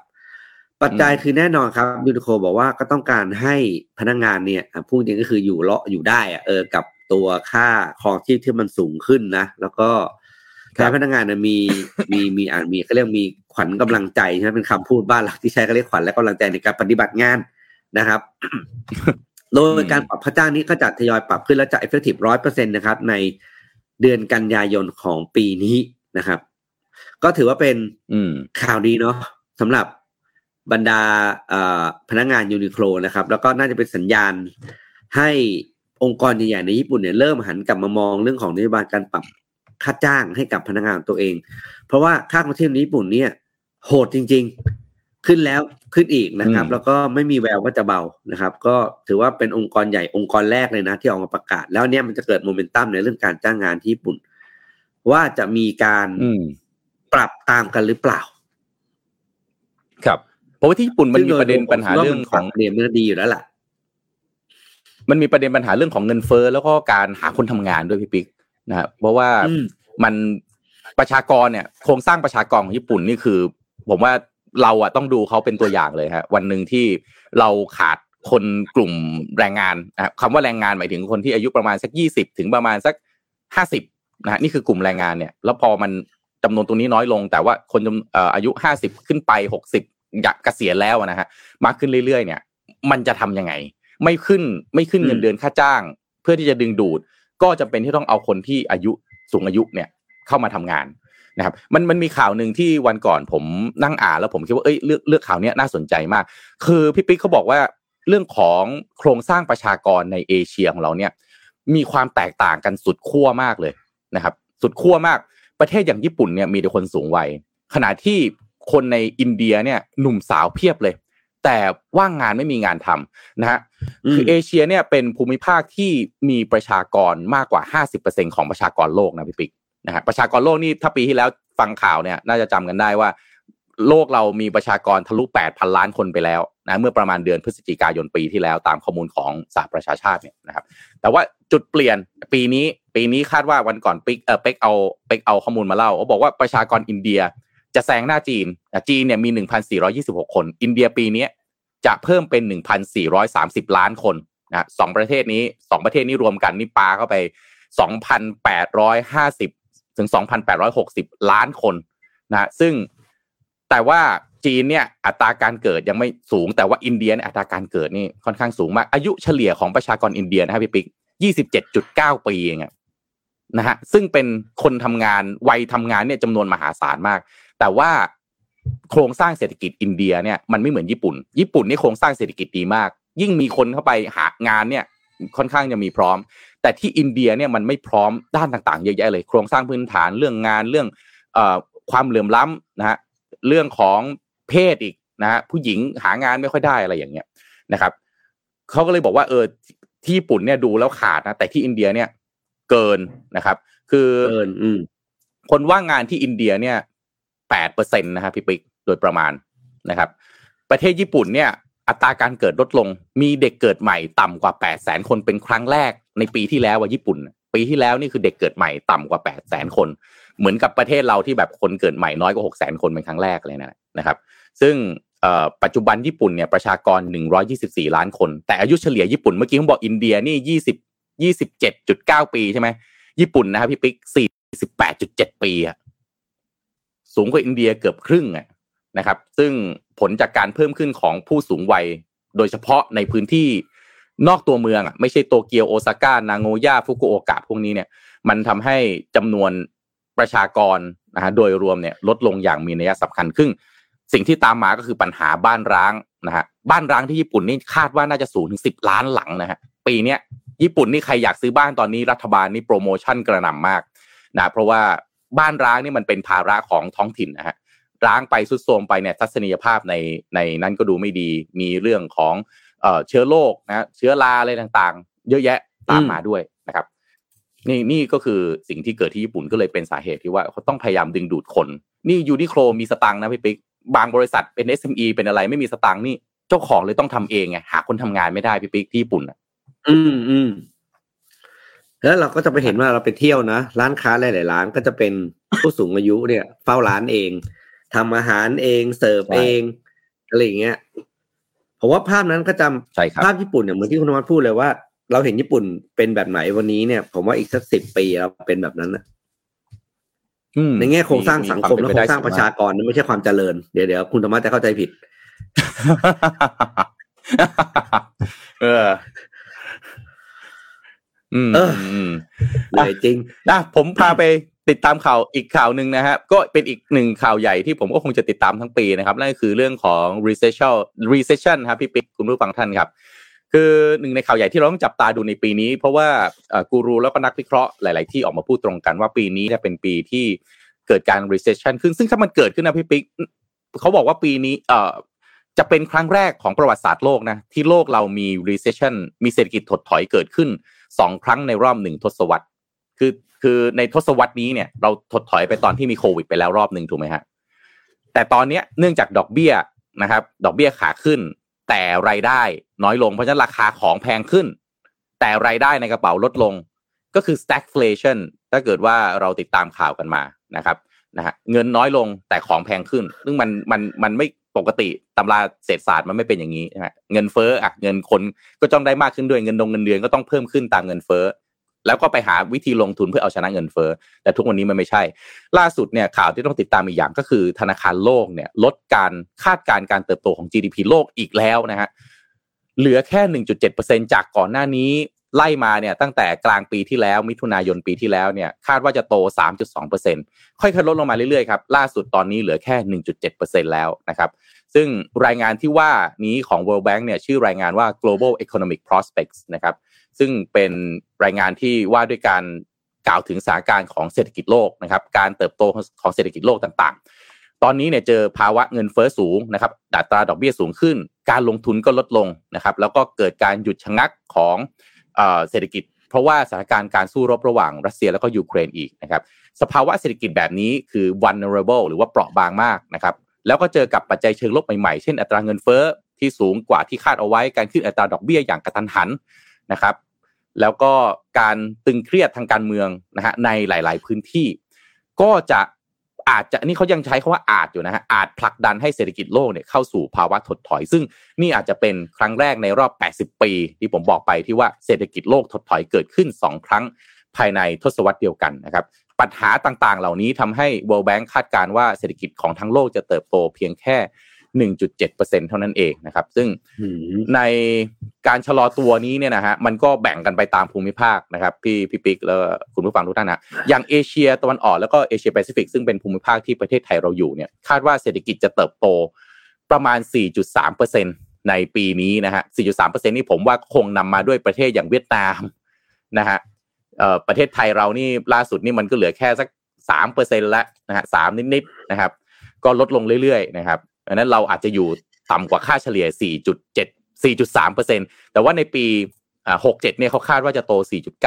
ปัจจัยคือแน่นอนครับยูนิโคบอกว่าก็ต้องการให้พนักงานเนี่ยพูดจริงก็คืออยู่เลาะอยู่ได้อะเออกับตัวค่าครองชีพที่มันสูงขึ้นนะ แล้วก็ ให้พนักงานเนี่ยมีมีมีอ่านมีเขาเรียกมีขวัญกำลังใจใช่ไหมเป็นคำพูดบ้านหลักที่ใช้เขาเรียกขวัญและกำลังใจในการปฏิบัติงานนะครับ โดยการปรับค่าจ้างนี้ก็จะทยอยปรับขึ้นและจะ effective ร้อยเปอร์เซ็นตนะครับ ในเดือนกันยายนของปีนี้นะครับ ก็ถือว่าเป็นอืมข่าวดีเนาะสำหรับบรรดาเอ่อพนักงานยูนิโคลนะครับ แล้วก็น่าจะเป็นสัญญาณให้องค์กรใหญ่ๆในญี่ปุ่นเนี่ยเริ่มหันกลับมามองเรื่องของนโยบายการปรับ ค่าจ้างให้กับพนักงานตัวเอง เพราะว่าค่าของชีพในญี่ปุ่นเนี่ย โหดจริง ๆ ขึ้นแล้วขึ้นอีกนะครับอืมแล้วก็ไม่มีแววว่าจะเบานะครับ ก็ถือว่าเป็นองค์กรใหญ่องค์กรแรกเลยนะ ที่ออกมาประกาศ แล้วเนี่ยมันจะเกิดโมเมนตัมในเรื่องการจ้างงานที่ญี่ปุ่น ว่าจะมีการอืมปรับตามกันหรือเปล่า ครับ เพราะว่าที่ญี่ปุ่นมันมีซึ่งโดยประเด็นปัญหาผมคิดว่เรื่องมันของปรับเรียนมันดีอยู่แล้วล่ะมันมีประเด็นปัญหาเรื่องของเงินเฟ้อแล้วก็การหาคนทำงานด้วยพี่ปิ๊ก นะครับเพราะว่าอืมมันประชากรเนี่ยโครงสร้างประชากรของญี่ปุ่นนี่คือ ผมว่าเราอะต้องดูเขาเป็นตัวอย่างเลยฮะวันหนึ่งที่เราขาดคนกลุ่มแรงงานนะครับคำว่าแรงงานหมายถึงคนที่อายุประมาณสักยี่สิบถึงประมาณสักห้าสิบนะฮะนี่คือกลุ่มแรงงานเนี่ย แล้วพอมันจำนวนตรงนี้น้อยลง แต่ว่าคนจำเอ่ออายุห้าสิบขึ้นไปหกสิบอยากเกษียณแล้วอะนะฮะมากขึ้นเรื่อยๆ เนี่ย มันจะทำยังไง ไม่ขึ้นไม่ขึ้นเงินอืมเดือนค่าจ้าง เพื่อที่จะดึงดูด ก็จะเป็นที่ต้องเอาคนที่อายุสูงอายุเนี่ยเข้ามาทำงานนะครับมันมันมีข่าวหนึ่งที่วันก่อนผมนั่งอ่านแล้วผมคิดว่าเอ้ยเลือกเลือกข่าวเนี้ยน่าสนใจมาก คือพี่ปิ๊กเขาบอกว่าเรื่องของโครงสร้างประชากรในเอเชียของเราเนี่ย มีความแตกต่างกันสุดขั้วมากเลยนะครับ สุดขั้วมาก ประเทศอย่างญี่ปุ่นเนี่ยมีแต่คนสูงวัยขณะที่คนในอินเดียเนี่ยหนุ่มสาวเพียบเลย แต่ว่างงานไม่มีงานทำนะฮะคือเอเชียเนี่ยเป็นภูมิภาคที่มีประชากรมากกว่า 50%ของประชากรโลกนะพี่ปิ๊กนะฮะประชากรโลกนี่ถ้าปีที่แล้วฟังข่าวเนี่ยน่าจะจำกันได้ว่า โลกเรามีประชากรทะลุ 8,000 ล้านคนไปแล้วนะเมื่อประมาณเดือนพฤศจิกายนปีที่แล้วตามข้อมูลของสหประชาชาติเนี่ยนะครับแต่ว่าจุดเปลี่ยนปีนี้ปีนี้คาดว่าวันก่อนปิ๊กเออเป็กเอาเป็กเอาข้อมูลมาเล่าเขาบอกว่าประชากรอินเดีย จะแซงหน้าจีน จีนเนี่ยมี 1,426 คน อินเดียปีนี้จะเพิ่มเป็น 1,430 ล้านคนนะสองประเทศนี้สองประเทศนี้รวมกันนี่ปาเข้าไป 2,850 ถึง 2,860 ล้านคนนะซึ่งแต่ว่าจีนเนี่ยอัตราการเกิดยังไม่สูง แต่ว่าอินเดียอัตราการเกิดนี่ค่อนข้างสูงมากอายุเฉลี่ยของประชากรอินเดียนะครับพี่ปิ๊ก27.9ปีเองนะฮะซึ่งเป็นคนทำงานวัยทำงานเนี่ยจำนวนมหาศาลมาก แต่ว่าโครงสร้างเศรษฐกิจอินเดียเนี่ยมันไม่เหมือนญี่ปุ่น ญี่ปุ่นนี่โครงสร้างเศรษฐกิจดีมาก ยิ่งมีคนเข้าไปหางานเนี่ยค่อนข้างจะมีพร้อม แต่ที่อินเดียเนี่ยมันไม่พร้อมด้านต่างๆเยอะแยะเลย โครงสร้างพื้นฐานเรื่องงานเรื่องเอ่อความเหลื่อมล้ำนะฮะเรื่องของเพศอีกนะฮะผู้หญิงหางานไม่ค่อยได้อะไรอย่างเงี้ยนะครับเขาก็เลยบอกว่าเออที่ญี่ปุ่นเนี่ยดูแล้วขาดนะแต่ที่อินเดียเนี่ยเกินนะครับ คือเกินอืมคนว่างงานที่อินเดียเนี่ย แปดเปอร์เซ็นต์นะครับพี่ปิ๊กโดยประมาณนะครับ ประเทศญี่ปุ่นเนี่ย อัตราการเกิดลดลง มีเด็กเกิดใหม่ต่ำกว่าแปดแสนคนเป็นครั้งแรกในปีที่แล้วว่าญี่ปุ่น ปีที่แล้วนี่คือเด็กเกิดใหม่ต่ำกว่าแปดแสนคน เหมือนกับประเทศเราที่แบบคนเกิดใหม่น้อยกว่าหกแสนคนเป็นครั้งแรกเลยนะนะครับ ซึ่งปัจจุบันญี่ปุ่นเนี่ยประชากร 124 ล้านคน แต่อายุเฉลี่ยญี่ปุ่นเมื่อกี้ผมบอกอินเดียนี่ 20 27.9 ปีใช่ไหมญี่ปุ่นนะครับพี่ปิ๊ก48.7 ปีอะ สูงกว่าอินเดียเกือบครึ่งนะครับ ซึ่งผลจากการเพิ่มขึ้นของผู้สูงวัย โดยเฉพาะในพื้นที่นอกตัวเมืองอะไม่ใช่โตเกียวโอซาก้านางโงย่าฟุกุโอกะพวกนี้เนี่ย มันทำให้จำนวนประชากรนะฮะโดยรวมเนี่ยลดลงอย่างมีนัยสำคัญขึ้นสิ่งที่ตามมาก็คือปัญหาบ้านร้างนะฮะบ้านร้างที่ญี่ปุ่นนี่คาดว่าน่าจะสูงถึงสิบล้านหลังนะฮะปีเนี้ยญี่ปุ่นนี่ใครอยากซื้อบ้านตอนนี้รัฐบาลนี่โปรโมชั่นกระหน่ำมากนะเพราะว่า บ้านร้างนี่มันเป็นภาระของท้องถิ่นนะฮะร้างไปสุดโทมไปเนี่ยทัศนียภาพในในนั้นก็ดูไม่ดีมีเรื่องของเอ่อเชื้อโรคนะเชื้อราอะไรต่างๆ เยอะแยะตามมาด้วยนะครับนี่นี่ก็คือสิ่งที่เกิดที่ญี่ปุ่นก็เลยเป็นสาเหตุที่ว่าเขาต้องพยายามดึงดูดคน นี่ยูนิโคลมีสตังนะพี่ปิ๊กบางบริษัทเป็น SME เป็นอะไรไม่มีสตังนี่เจ้าของเลยต้องทำเองไงหาคนทำงานไม่ได้พี่ปิ๊กที่ญี่ปุ่นอะ อืมอืม แล้วเราก็จะไปเห็นว่าเราไปเที่ยวนะ ร้านค้าหลายๆร้านก็จะเป็นผู้สูงอายุเนี่ย เฝ้าร้านเองทำอาหารเองเสิร์ฟเองอะไรอย่างเงี้ยผมว่าภาพนั้นก็จำภาพญี่ปุ่นเนี่ยเหมือนที่คุณธรรมพูดเลยว่า เราเห็นญี่ปุ่นเป็นแบบไหนวันนี้เนี่ย ผมว่าอีกสักสิบปีเราเป็นแบบนั้นนะในแง่โครงสร้างสังคมและโครงสร้างประชากรนั่นไม่ใช่ความเจริญเดี๋ยวเดี๋ยวคุณธรรมะจะเข้าใจผิด เออ อืมเออเลยจริงนะผมพาไปติดตามข่าวอีกข่าวหนึ่งนะฮะก็เป็นอีกหนึ่งข่าวใหญ่ที่ผมก็คงจะติดตามทั้งปีนะครับนั่นก็คือเรื่องของ recession recession ครับพี่ปิ๊กคุณผู้ฟังท่านครับ คือหนึ่งในข่าวใหญ่ที่เราต้องจับตาดูในปีนี้ เพราะว่ากูรูแล้วก็นักวิเคราะห์หลาย ๆ ที่ออกมาพูดตรงกันว่าปีนี้จะเป็นปีที่เกิดการ recession ขึ้นซึ่งถ้ามันเกิดขึ้นนะพี่ปิ๊กเขาบอกว่าปีนี้เอ่อจะเป็นครั้งแรกของประวัติศาสตร์โลกนะที่โลกเรามี recession มีเศรษฐกิจถดถอยเกิดขึ้น สองครั้งในรอบหนึ่งทศวรรษ คือคือในทศวรรษนี้เนี่ยเราถดถอยไปตอนที่มีโควิดไปแล้วรอบหนึ่งถูกไหมฮะแต่ตอนเนี้ยเนื่องจากดอกเบี้ยนะครับ ดอกเบี้ยขาขึ้น แต่รายได้น้อยลงเพราะฉะนั้นราคาของแพงขึ้น แต่รายได้ในกระเป๋าลดลง ก็คือ stagflation ถ้าเกิดว่าเราติดตามข่าวกันมานะครับนะฮะเงินน้อยลงแต่ของแพงขึ้น ซึ่งมันมันมันไม่ ปกติตำราเศรษฐศาสตร์มันไม่เป็นอย่างนี้นะฮะเงินเฟ้ออะเงินคนก็ต้องได้มากขึ้นด้วยเงินดงเงินเดือนก็ต้องเพิ่มขึ้นตามเงินเฟ้อแล้วก็ไปหาวิธีลงทุนเพื่อเอาชนะเงินเฟ้อแต่ทุกวันนี้มันไม่ใช่ ล่าสุดเนี่ยข่าวที่ต้องติดตามอีกอย่างก็คือ ธนาคารโลกเนี่ยลดการคาดการณ์การเติบโตของ GDP โลกอีกแล้วนะฮะเหลือแค่ 1.7%จากก่อนหน้านี้ ไล่มาเนี่ยตั้งแต่กลางปีที่แล้วมิถุนายนปีที่แล้วเนี่ยคาดว่าจะโต 3.2%ค่อยๆลดลงมาเรื่อยๆครับล่าสุดตอนนี้เหลือแค่ 1.7%แล้วนะครับซึ่งรายงานที่ว่านี้ของ World Bank เนี่ยชื่อรายงานว่า Global Economic Prospects นะครับซึ่งเป็นรายงานที่ว่าด้วยการกล่าวถึงสถานการณ์ของเศรษฐกิจโลกนะครับการเติบโตของเศรษฐกิจโลกต่างๆ ตอนนี้เนี่ยเจอภาวะเงินเฟ้อสูงนะครับอัตราดอกเบี้ยสูงขึ้น การลงทุนก็ลดลงนะครับแล้วก็เกิดการหยุดชะงักของ เศรษฐกิจ เพราะว่าสถานการณ์การสู้รบระหว่างรัสเซียแล้วก็ยูเครนอีกนะครับสภาวะเศรษฐกิจแบบนี้คือ vulnerable หรือว่าเปราะบางมากนะครับแล้วก็เจอกับปัจจัยเชิงลบใหม่ๆ เช่นอัตราเงินเฟ้อที่สูงกว่าที่คาดเอาไว้การขึ้นอัตราดอกเบี้ยอย่างกระทันหันนะครับแล้วก็การตึงเครียดทางการเมืองนะฮะในหลาย ๆ พื้นที่ ก็จะ อาจจะนี่เขายังใช้คาว่าอาจอยู่นะฮะอาจผลักดันให้เศรษฐกิจโลกเนี่ยเข้าสู่ภาวะถดถอย ซึ่งนี่อาจจะเป็นครั้งแรกในรอบ 80 ปี ที่ผมบอกไปที่ว่าเศรษฐกิจโลกถดถอยเกิดขึ้น 2 ครั้งภายในทศวรรษเดียวกันนะครับปัญหาต่างๆ เหล่านี้ทำให้ World Bank คาดการว่าเศรษฐกิจของทั้งโลกจะเติบโตเพียงแค่ 1.7%เท่านั้นเองนะครับ ซึ่งในการชะลอตัวนี้เนี่ยนะฮะมันก็แบ่งกันไปตามภูมิภาคนะครับพี่พี่ปิ๊กแล้วคุณผู้ฟังทุกท่านนะอย่างเอเชียตะวันออกแล้วก็เอเชียแปซิฟิกซึ่งเป็นภูมิภาคที่ประเทศไทยเราอยู่เนี่ยคาดว่าเศรษฐกิจจะเติบโตประมาณ 4.3%ในปีนี้นะฮะ 4.3%นี่ผมว่าคงนำมาด้วยประเทศอย่างเวียดนามนะฮะเอ่อประเทศไทยเรานี่ล่าสุดนี่มันก็เหลือแค่สัก 3%แล้วนะฮะ3นิดๆนะครับ ก็ลดลงเรื่อยๆนะครับ ดังนั้นเราอาจจะอยู่ต่ำกว่าค่าเฉลี่ย 4.7 4.3 แต่ว่าในปี 67 เนี่ยเขาคาดว่าจะโต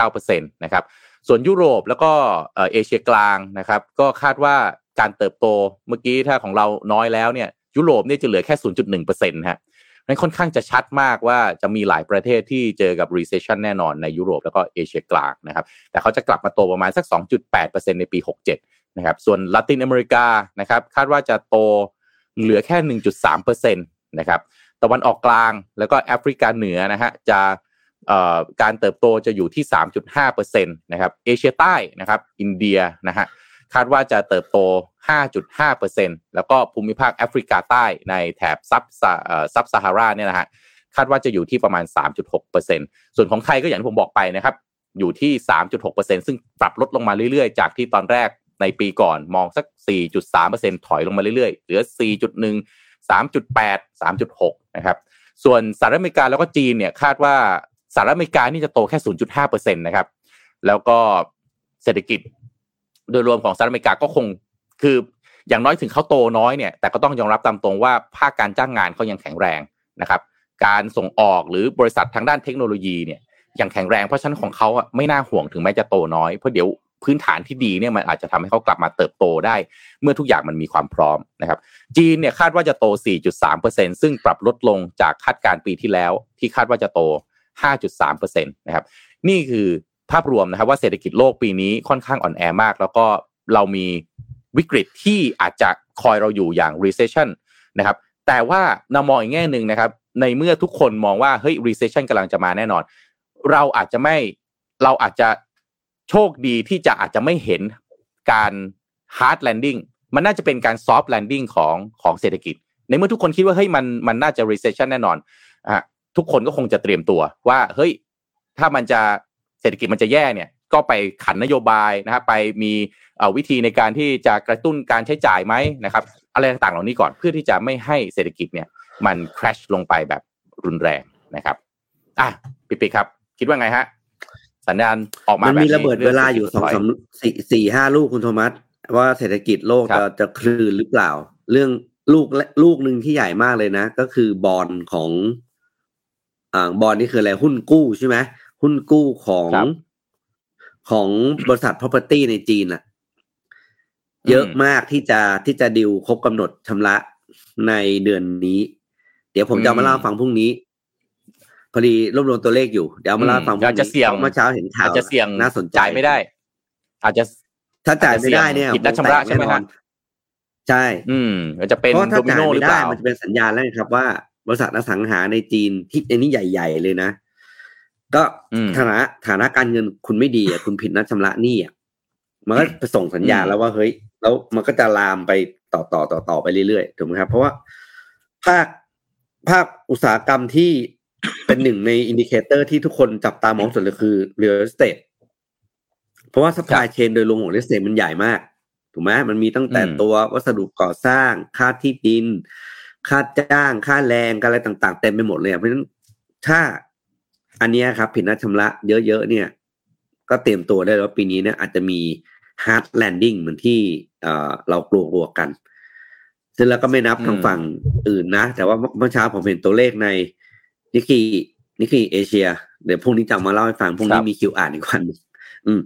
4.9 นะครับ ส่วนยุโรปแล้วก็เอเชียกลางนะครับ ก็คาดว่าการเติบโตเมื่อกี้ถ้าของเราน้อยแล้วเนี่ยยุโรปเนี่ยจะเหลือแค่ 0.1%ฮะนั้นค่อนข้างจะชัดมากว่าจะมีหลายประเทศที่เจอกับ recession แน่นอนในยุโรปแล้วก็เอเชียกลางนะครับ แต่เขาจะกลับมาโตประมาณสัก 2.8%ในปี 67 นะครับ ส่วนลาตินอเมริกานะครับ คาดว่าจะโต เหลือแค่ 1.3%นะครับตะวันออกกลางแล้วก็แอฟริกาเหนือนะฮะจะการเติบโตจะอยู่ที่ 3.5%นะครับเอเชียใต้นะครับอินเดียนะฮะคาดว่าจะเติบโต 5.5%แล้วก็ภูมิภาคแอฟริกาใต้ในแถบ sub Sub-Sahara เนี่ยนะฮะคาดว่าจะอยู่ที่ประมาณ 3.6%ส่วนของไทยก็อย่างที่ผมบอกไปนะครับอยู่ที่ 3.6%ซึ่งปรับลดลงมาเรื่อยๆ จากที่ตอนแรก ในปีก่อนมองสัก 4.3%ถอยลงมาเรื่อยๆ เหลือ 4.1 3.8 3.6 นะครับ ส่วนสหรัฐอเมริกาแล้วก็จีนเนี่ยคาดว่าสหรัฐอเมริกานี่จะโตแค่ 0.5%นะครับ แล้วก็เศรษฐกิจโดยรวมของสหรัฐอเมริกาก็คงคืออย่างน้อยถึงเขาโตน้อยเนี่ยแต่ก็ต้องยอมรับตามตรงว่าภาคการจ้างงานเขายังแข็งแรงนะครับ การส่งออกหรือบริษัททางด้านเทคโนโลยีเนี่ยยังแข็งแรงเพราะฉะนั้นของเขาอะไม่น่าห่วงถึงแม้จะโตน้อยเพราะเดี๋ยว พื้นฐานที่ดีเนี่ยมันอาจจะทำให้เขากลับมาเติบโตได้ เมื่อทุกอย่างมันมีความพร้อมนะครับจีนเนี่ยคาดว่าจะโต 4.3%ซึ่งปรับลดลงจากคาดการปีที่แล้ว ที่คาดว่าจะโต 5.3%นะครับนี่คือภาพรวมนะครับว่าเศรษฐกิจโลกปีนี้ค่อนข้างอ่อนแอมาก แล้วก็เรามีวิกฤตที่อาจจะคอยเราอยู่อย่าง recession นะครับแต่ว่านามองอีกแง่หนึ่งนะครับ ในเมื่อทุกคนมองว่าเฮ้ย recession กำลังจะมาแน่นอน เราอาจจะไม่เราอาจจะ โชคดีที่จะอาจจะไม่เห็นการ hard landing มันน่าจะเป็นการ soft landing ของของเศรษฐกิจ ในเมื่อทุกคนคิดว่าเฮ้ยมันมันน่าจะ recession แน่นอนอะทุกคนก็คงจะเตรียมตัวว่าเฮ้ยถ้ามันจะเศรษฐกิจมันจะแย่เนี่ยก็ไปขันนโยบายนะครับไปมีวิธีในการที่จะกระตุ้นการใช้จ่ายไหมนะครับ อะไรต่างๆเหล่านี้ก่อนเพื่อที่จะไม่ให้เศรษฐกิจเนี่ยมัน crash ลงไปแบบรุนแรงนะครับอะปิ๊กครับ คิดว่าไงฮะ สัญญาณออกมามันมีระเบิดเวลาอยู่สองสามสี่สี่ห้าลูกคุณโทมัสว่าเศรษฐกิจโลกจะจะคลื่นหรือเปล่า เรื่องลูกและลูกหนึ่งที่ใหญ่มากเลยนะ ก็คือบอลของอ่าบอลนี่คืออะไรหุ้นกู้ใช่ไหมหุ้นกู้ของของบริษัท property ในจีนอะเยอะมากที่จะที่จะดิวครบกำหนดชำระในเดือนนี้ เดี๋ยวผมจะมาเล่าฟังพรุ่งนี้ พอดีรวบรวมตัวเลขอยู่ เดี๋ยวมาเล่าฟังอาจจะเสี่ยงเมื่อเช้าเห็นข่าวอาจจะเสี่ยงน่าสนใจไม่ได้ อาจจะถ้าจ่ายไม่ได้เนี่ยผิดนัดชำระใช่ไหมครับใช่ อืมจะเป็นโดมิโนหรือเปล่ามันจะเป็นสัญญาณแล้วครับว่าบริษัทอสังหาในจีนที่อันนี้ใหญ่ ๆ เลยนะ ก็ฐานะฐานะการเงินคุณไม่ดีอะคุณผิดนัดชำระหนี้อะมันก็ไปส่งสัญญาณแล้วว่าเฮ้ย แล้วมันก็จะลามไปต่อต่อต่อต่อไปเรื่อยๆถูกไหมครับ เพราะว่าภาคภาคอุตสาหกรรมที่ เป็นหนึ่งใน indicator ที่ทุกคนจับตามองสุดเลยคือ real estate เพราะว่า supply chain โดยรวมของ real estate มันใหญ่มาก ถูกไหมมันมีตั้งแต่ตัววัสดุก่อสร้าง ค่าที่ดิน ค่าจ้าง ค่าแรงอะไรต่าง ๆ เต็มไปหมดเลยเพราะฉะนั้นถ้าอันนี้ครับผิดนัดชำระเยอะ ๆ เนี่ย ก็เตรียมตัวได้ว่าปีนี้เนี่ยอาจจะมี hard landing เหมือนที่เรากลัวๆกันซึ่งแล้วก็ไม่นับทางฝั่งอื่นนะ แต่ว่าเมื่อเช้าผมเห็นตัวเลขใน Nikkei Nikkei Asia เดี๋ยวพรุ่งนี้จะมาเล่าให้ฟังพรุ่งนี้มีคิวอ่านอีกวันหนึ่งอืม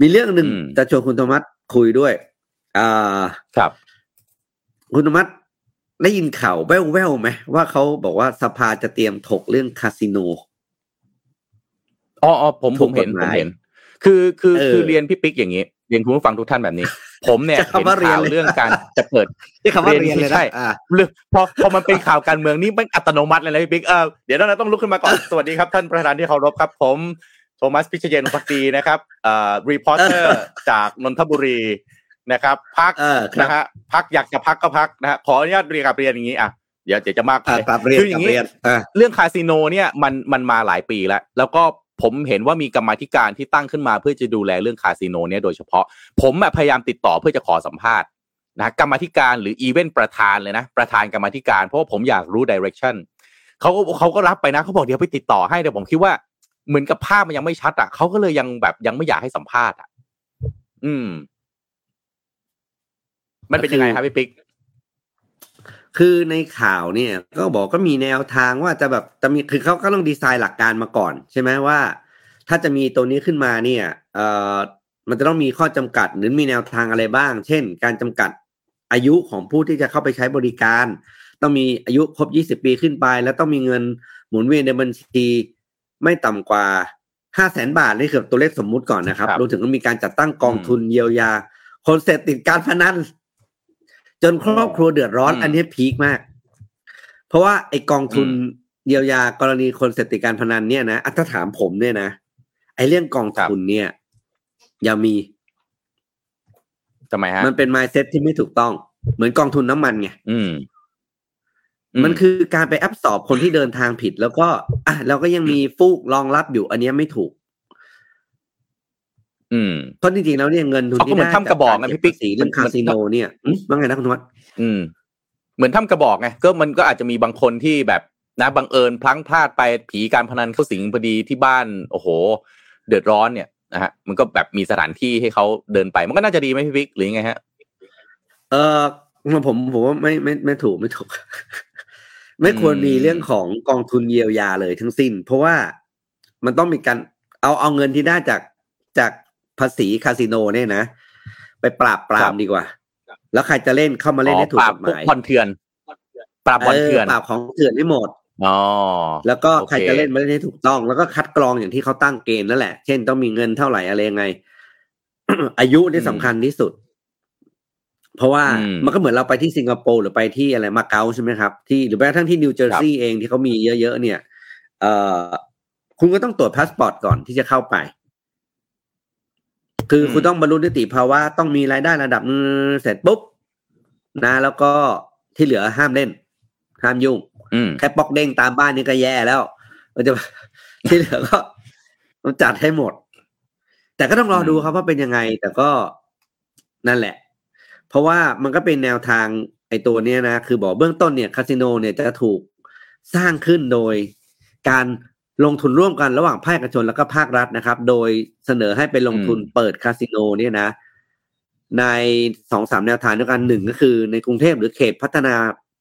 มีเรื่องหนึ่งจะชวนคุณธรรมัสคุยด้วยอ่าครับ คุณธรรมัสได้ยินข่าวแว่วๆไหมว่าเขาบอกว่าสภาจะเตรียมถกเรื่องคาสิโนอ๋อผมผมเห็นผมเห็น คือคือคือเรียนพี่ปิ๊กอย่างนี้ เรียนคุณผู้ฟังทุกท่านแบบนี้ ผมเนี่ยเห็นข่าวเรื่องการจะเปิดที่คำว่าเรียนเลยใช่เรื่องพอพอมันเป็นข่าวการเมืองนี่มันอัตโนมัติเลยนะพี่ปิ๊กเออเดี๋ยวเราต้องลุกขึ้นมาก่อนสวัสดีครับท่านประธานที่เคารพครับ ผมโทมัสพิชเยนพักดีนะครับเอ่อ reporter จากนนทบุรีนะครับพักนะฮะพักอยากจะพักก็พักนะฮะขออนุญาตเรียนกับเรียนอย่างนี้อะเดี๋ยวจะจะมากไปคืออย่างนี้เรื่องคาสิโนเนี่ยมันมันมาหลายปีแล้ว แล้วก็ ผมเห็นว่ามีกรรมธิการที่ตั้งขึ้นมาเพื่อจะดูแลเรื่องคาสิโนเนี่ยโดยเฉพาะ ผมพยายามติดต่อเพื่อจะขอสัมภาษณ์นะกรรมธิการหรืออีเวนต์ประธานเลยนะ ประธานกรรมธิการเพราะว่าผมอยากรู้ directionเขาก็เขาก็รับไปนะเขาบอกเดี๋ยวไปติดต่อให้แต่ผมคิดว่าเหมือนกับภาพมันยังไม่ชัดอะเขาก็เลยยังแบบยังไม่อยากให้สัมภาษณ์อะ อืม มันเป็นยังไงครับพี่ปิ๊ก คือในข่าวเนี่ยก็บอกก็มีแนวทางว่าจะแบบจะมีคือเขาก็ต้องดีไซน์หลักการมาก่อน ใช่ไหมว่า ถ้าจะมีตัวนี้ขึ้นมาเนี่ยเอ่อมันจะต้องมีข้อจำกัดหรือมีแนวทางอะไรบ้าง เช่น การจำกัดอายุของผู้ที่จะเข้าไปใช้บริการ ต้องมีอายุครบ 20 ปีขึ้นไป แล้วต้องมีเงินหมุนเวียนในบัญชีไม่ต่ำกว่าห้าแสนบาทนี่คือตัวเลขสมมุติก่อนนะครับรวมถึงมีการจัดตั้งกองทุนเยียวยา คนเสพติดการพนัน จนครอบครัวเดือดร้อน อันนี้พีคมาก เพราะว่าไอกองทุนเยียวยากรณีคนเสพติดการพนันเนี่ยนะถ้าถามผมเนี่ยนะไอเรื่องกองทุนเนี่ย อย่ามีทำไมฮะมันเป็นไมซ์เซ็ตที่ไม่ถูกต้อง เหมือนกองทุนน้ำมันไงอืม มันคือการไปแอบสอบคนที่เดินทางผิด แล้วก็ อะเราก็ยังมีฟูกรองรับอยู่ อันนี้ไม่ถูก อืมเพราะจริงๆแล้วเนี่ยเงินทุนที่ได้จากกระบอกไงพี่ปิ๊กเรื่องคาสิโนเนี่ยว่าไงนะคุณวัดอืม เหมือนทำกระบอกไงก็มันก็อาจจะมีบางคนที่แบบนะบังเอิญพลั้งพลาดไปผีการพนันเข้าสิงพอดีที่บ้าน โอ้โห เดือดร้อนเนี่ยนะฮะมันก็แบบมีสถานที่ให้เขาเดินไป มันก็น่าจะดีไหมพี่ปิ๊กหรือยังไงฮะ เออผมผมว่าไม่ไม่ไม่ถูกไม่ถูก ไม่ควรมีเรื่องของกองทุนเยียวยาเลยทั้งสิ้น เพราะว่ามันต้องมีการเอาเอาเงินที่ได้จากจาก ภาษีคาสิโนเนี่ยนะ ไปปราบปรามดีกว่า แล้วใครจะเล่นเข้ามาเล่นให้ถูกกฎหมายบอลเถื่อนปราบบอลเถื่อนปราบของเถื่อนให้หมดอ๋อแล้วก็ใครจะเล่นมาเล่นให้ถูกต้อง แล้วก็คัดกรองอย่างที่เขาตั้งเกณฑ์นั่นแหละ เช่นต้องมีเงินเท่าไหร่อะไรยังไง อายุนี่สำคัญที่สุด เพราะว่ามันก็เหมือนเราไปที่สิงคโปร์หรือไปที่อะไรมาเก๊าใช่ไหมครับ ที่หรือแม้กระทั่งที่นิวเจอร์ซีย์เองที่เขามีเยอะๆเนี่ย เอ่อคุณก็ต้องตรวจพาสปอร์ตก่อนที่จะเข้าไป คือคุณต้องบรรลุนิติภาวะต้องมีรายได้ระดับเสร็จปุ๊บนะ แล้วก็ที่เหลือห้ามเล่น ห้ามยุ่งแค่ปอกเด้งตามบ้านนี่ก็แย่แล้วมันจะที่เหลือก็ต้องจัดให้หมด แต่ก็ต้องรอดูครับว่าเป็นยังไง แต่ก็นั่นแหละ เพราะว่ามันก็เป็นแนวทางไอ้ตัวเนี้ยนะ คือบอกเบื้องต้นเนี่ยคาสิโนเนี่ยจะถูกสร้างขึ้นโดยการ ลงทุนร่วมกันระหว่างภาคเอกชนแล้วก็ภาครัฐนะครับ โดยเสนอให้เป็นลงทุนเปิดคาสิโนเนี่ยนะ ในสองสามแนวทางด้วยกันหนึ่งก็คือในกรุงเทพหรือเขตพัฒนา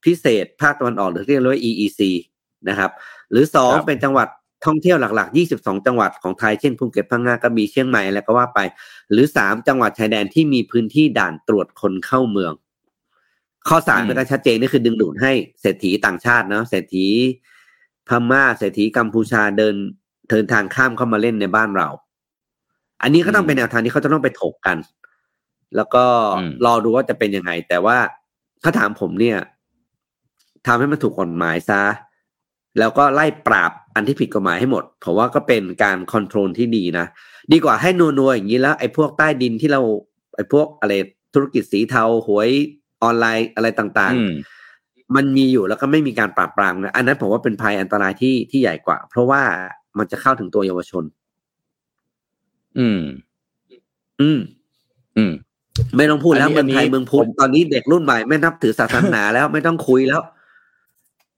พิเศษ ภาคตะวันออกหรือที่เรียกว่า EEC นะครับ หรือสองเป็นจังหวัดท่องเที่ยวหลักๆ 22 จังหวัดของไทย เช่นภูเก็ตพังงากระบี่เชียงใหม่แล้วก็ว่าไป หรือ 3 จังหวัดชายแดนที่มีพื้นที่ด่านตรวจคนเข้าเมือง ข้อสามเป็นการชัดเจนนี่คือดึงดูดให้เศรษฐีต่างชาติเนาะเศรษฐี พม่าเศรษฐีกัมพูชาเดินเดินทางข้ามเข้ามาเล่นในบ้านเรา อันนี้ก็ต้องเป็นแนวทางที่เขาจะต้องไปถกกัน แล้วก็รอดูว่าจะเป็นยังไง แต่ว่าถ้าถามผมเนี่ยทำให้มันถูกกฎหมายซะ แล้วก็ไล่ปราบอันที่ผิดกฎหมายให้หมด เพราะว่าก็เป็นการคอนโทรลที่ดีนะ ดีกว่าให้นัวๆอย่างนี้แล้วไอ้พวกใต้ดินที่เราไอ้พวกอะไรธุรกิจสีเทาหวยออนไลน์อะไรต่างๆ มันมีอยู่แล้วก็ไม่มีการปราบปรามนะอันนั้นผมว่าเป็นภัยอันตรายที่ที่ใหญ่กว่า เพราะว่ามันจะเข้าถึงตัวเยาวชน อืม อืม อืม ไม่ต้องพูดแล้วเมืองไทยเมืองพุทธตอนนี้เด็กรุ่นใหม่ไม่นับถือศาสนาแล้วไม่ต้องคุยแล้ว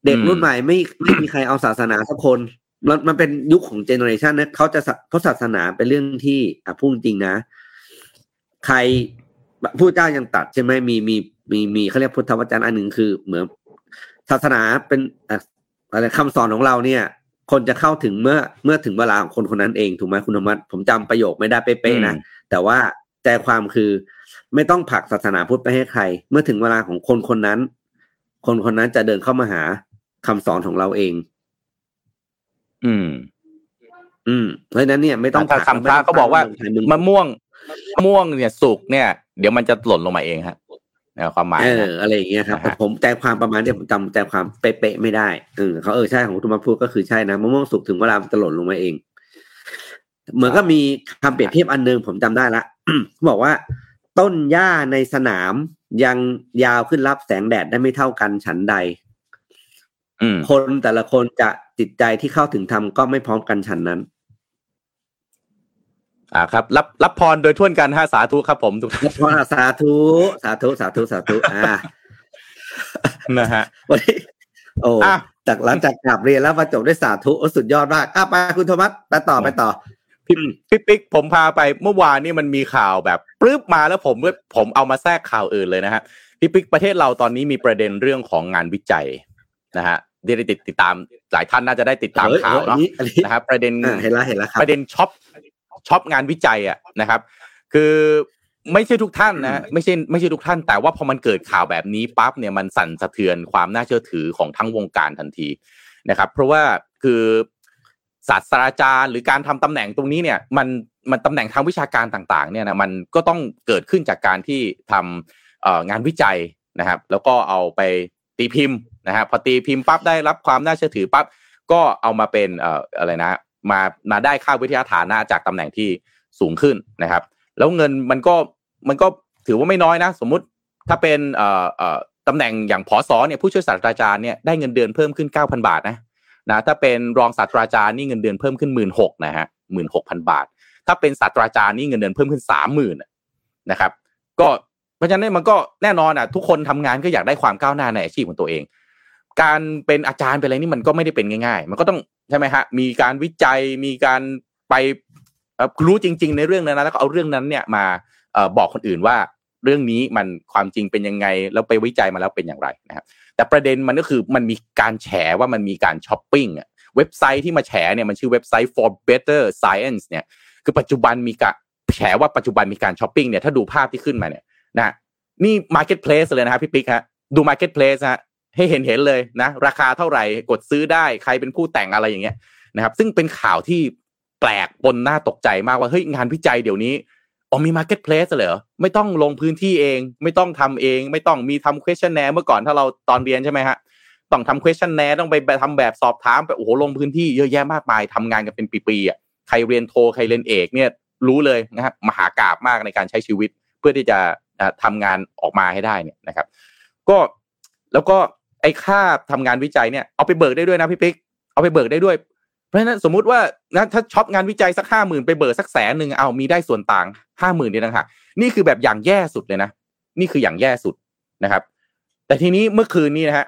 เด็กรุ่นใหม่ไม่ไม่มีใครเอาศาสนาสักคนมันมันเป็นยุคของเจเนอเรชันนะเขาจะเพราะศาสนาเป็นเรื่องที่อะพูดจริงนะ ใครผู้เจ้ายังตัดใช่ไหมมีมีมีมีเขาเรียกพุทธวจนะอันหนึ่งคือ เหมือน ศาสนาเป็นอะไรคำสอนของเราเนี่ย คนจะเข้าถึงเมื่อเมื่อถึงเวลาของคนคนนั้นเองถูกไหมคุณธรรมะผมจำประโยคไม่ได้เป๊ะๆนะแต่ว่าใจความคือไม่ต้องผลักศาสนาพุทธไปให้ใคร เมื่อถึงเวลาของคนคนนั้น คนคนนั้นจะเดินเข้ามาหาคำสอนของเราเอง อืม อืม เพราะนั้นเนี่ยไม่ต้องถ้าคำพระเขาบอกว่ามะม่วงมะม่วงเนี่ยสุกเนี่ย เดี๋ยวมันจะหล่นลงมาเองฮะ ความหมายเอออะไรอย่างเงี้ยครับผมใจความประมาณเนี้ยผมจำใจความเป๊ะๆไม่ได้เออเขาเออใช่ของทุมาพูดก็คือใช่นะมะม่วงสุกถึงเวลาจะหล่นลงมาเอง เหมือนก็มีคำเปรียบเทียบอันนึงผมจำได้ละเขาบอกว่า ต้นหญ้าในสนามยังยาวขึ้นรับแสงแดดได้ไม่เท่ากันฉันใดคนแต่ละคนจะจิตใจที่เข้าถึงธรรมก็ไม่พร้อมกันฉันนั้น อ่าครับ รับรับพรโดยท่วนกันฮะสาธุครับผมทุกท่านพรสาธุสาธุสาธุสาธุอ่านะฮะวันนี้โอ้จากหลังจากกลับเรียนแล้วมาจบด้วยสาธุสุดยอดมากอะไปคุณโทมัสไปต่อไปต่อพี่พี่ปิ๊กผมพาไปเมื่อวานนี่มันมีข่าวแบบปลื้บมาแล้วผมผมเอามาแทรกข่าวอื่นเลยนะฮะพี่ปิ๊กประเทศเราตอนนี้มีประเด็นเรื่องของงานวิจัยนะฮะได้ติดติดตามหลายท่านน่าจะได้ติดตามข่าวเนาะนะครับประเด็นเห็นแล้วเห็นแล้วประเด็นช็อป ช็อปงานวิจัยอะนะครับ คือไม่ใช่ทุกท่านนะไม่ใช่ไม่ใช่ทุกท่าน แต่ว่าพอมันเกิดข่าวแบบนี้ปั๊บเนี่ยมันสั่นสะเทือนความน่าเชื่อถือของทั้งวงการทันทีนะครับ เพราะว่าคือศาสตราจารย์หรือการทำตำแหน่งตรงนี้เนี่ยมันมันตำแหน่งทางวิชาการต่างๆเนี่ยนะมันก็ต้องเกิดขึ้นจากการที่ทำงานวิจัยนะครับ แล้วก็เอาไปตีพิมพ์นะฮะพอตีพิมพ์ปั๊บได้รับความน่าเชื่อถือปั๊บก็เอามาเป็นเอ่ออะไรนะ มามาได้ค่าวิทยาฐานะจากตำแหน่งที่สูงขึ้นนะครับ แล้วเงินมันก็มันก็ถือว่าไม่น้อยนะ สมมุติถ้าเป็นเอ่อเอ่อตำแหน่งอย่างผอสอเนี่ยผู้ช่วยศาสตราจารย์เนี่ยได้เงินเดือนเพิ่มขึ้นเก้าพันบาทนะนะถ้าเป็นรองศาสตราจารย์นี่เงินเดือนเพิ่มขึ้นหมื่นหกนะฮะหมื่นหกพันบาท ถ้าเป็นศาสตราจารย์นี่เงินเดือนเพิ่มขึ้นสามหมื่นนะครับ ก็เพราะฉะนั้นมันก็แน่นอนอะทุกคนทำงานก็อยากได้ความก้าวหน้าในอาชีพของตัวเอง การเป็นอาจารย์เป็นอะไรนี่มันก็ไม่ได้เป็นง่าย ๆ มันก็ต้องใช่ไหมฮะมีการวิจัยมีการไปรู้จริง ๆ ในเรื่องนั้นแล้วก็เอาเรื่องนั้นเนี่ยมาบอกคนอื่นว่าเรื่องนี้มันความจริงเป็นยังไงแล้วไปวิจัยมาแล้วเป็นอย่างไรนะครับแต่ประเด็นมันก็คือมันมีการแฉว่ามันมีการช้อปปิ้งเว็บไซต์ที่มาแฉเนี่ยมันชื่อเว็บไซต์ for better science เนี่ยคือปัจจุบันมีการแฉว่าปัจจุบันมีการช้อปปิ้งเนี่ยถ้าดูภาพที่ขึ้นมาเนี่ยนะนี่ marketplace เลยนะครับพี่ปิ๊กฮะดู marketplace ฮะ ให้เห็นเห็นเลยนะ ราคาเท่าไหร่กดซื้อได้ใครเป็นผู้แต่งอะไรอย่างเงี้ยนะครับ ซึ่งเป็นข่าวที่แปลกปนน่าตกใจมากว่าเฮ้ยงานวิจัยเดี๋ยวนี้อ๋อมี marketplace เลยเหรอไม่ต้องลงพื้นที่เอง ไม่ต้องทำเอง ไม่ต้องมีทำ questionnaire เมื่อก่อนถ้าเราตอนเรียนใช่ไหมฮะต้องทำ questionnaire ต้องไปทำแบบสอบถามไปโอ้โหลงพื้นที่เยอะแยะมากมายทำงานกันเป็นปีๆอะใครเรียนโทใครเรียนเอกเนี่ยรู้เลยนะครับมหากราบมากในการใช้ชีวิต เพื่อที่จะทำงานออกมาให้ได้เนี่ยนะครับ ก็แล้วก็ ไอ้ค่าทำงานวิจัยเนี่ยเอาไปเบิกได้ด้วยนะพี่ปิ๊กเอาไปเบิกได้ด้วย เพราะฉะนั้นสมมุติว่านะถ้าช็อปงานวิจัยสักห้าหมื่นไปเบิกสักแสนหนึ่งเอามีได้ส่วนต่างห้าหมื่นเนี่ยนะฮะนี่คือแบบอย่างแย่สุดเลยนะนี่คืออย่างแย่สุดนะครับ แต่ทีนี้เมื่อคืนนี้นะฮะ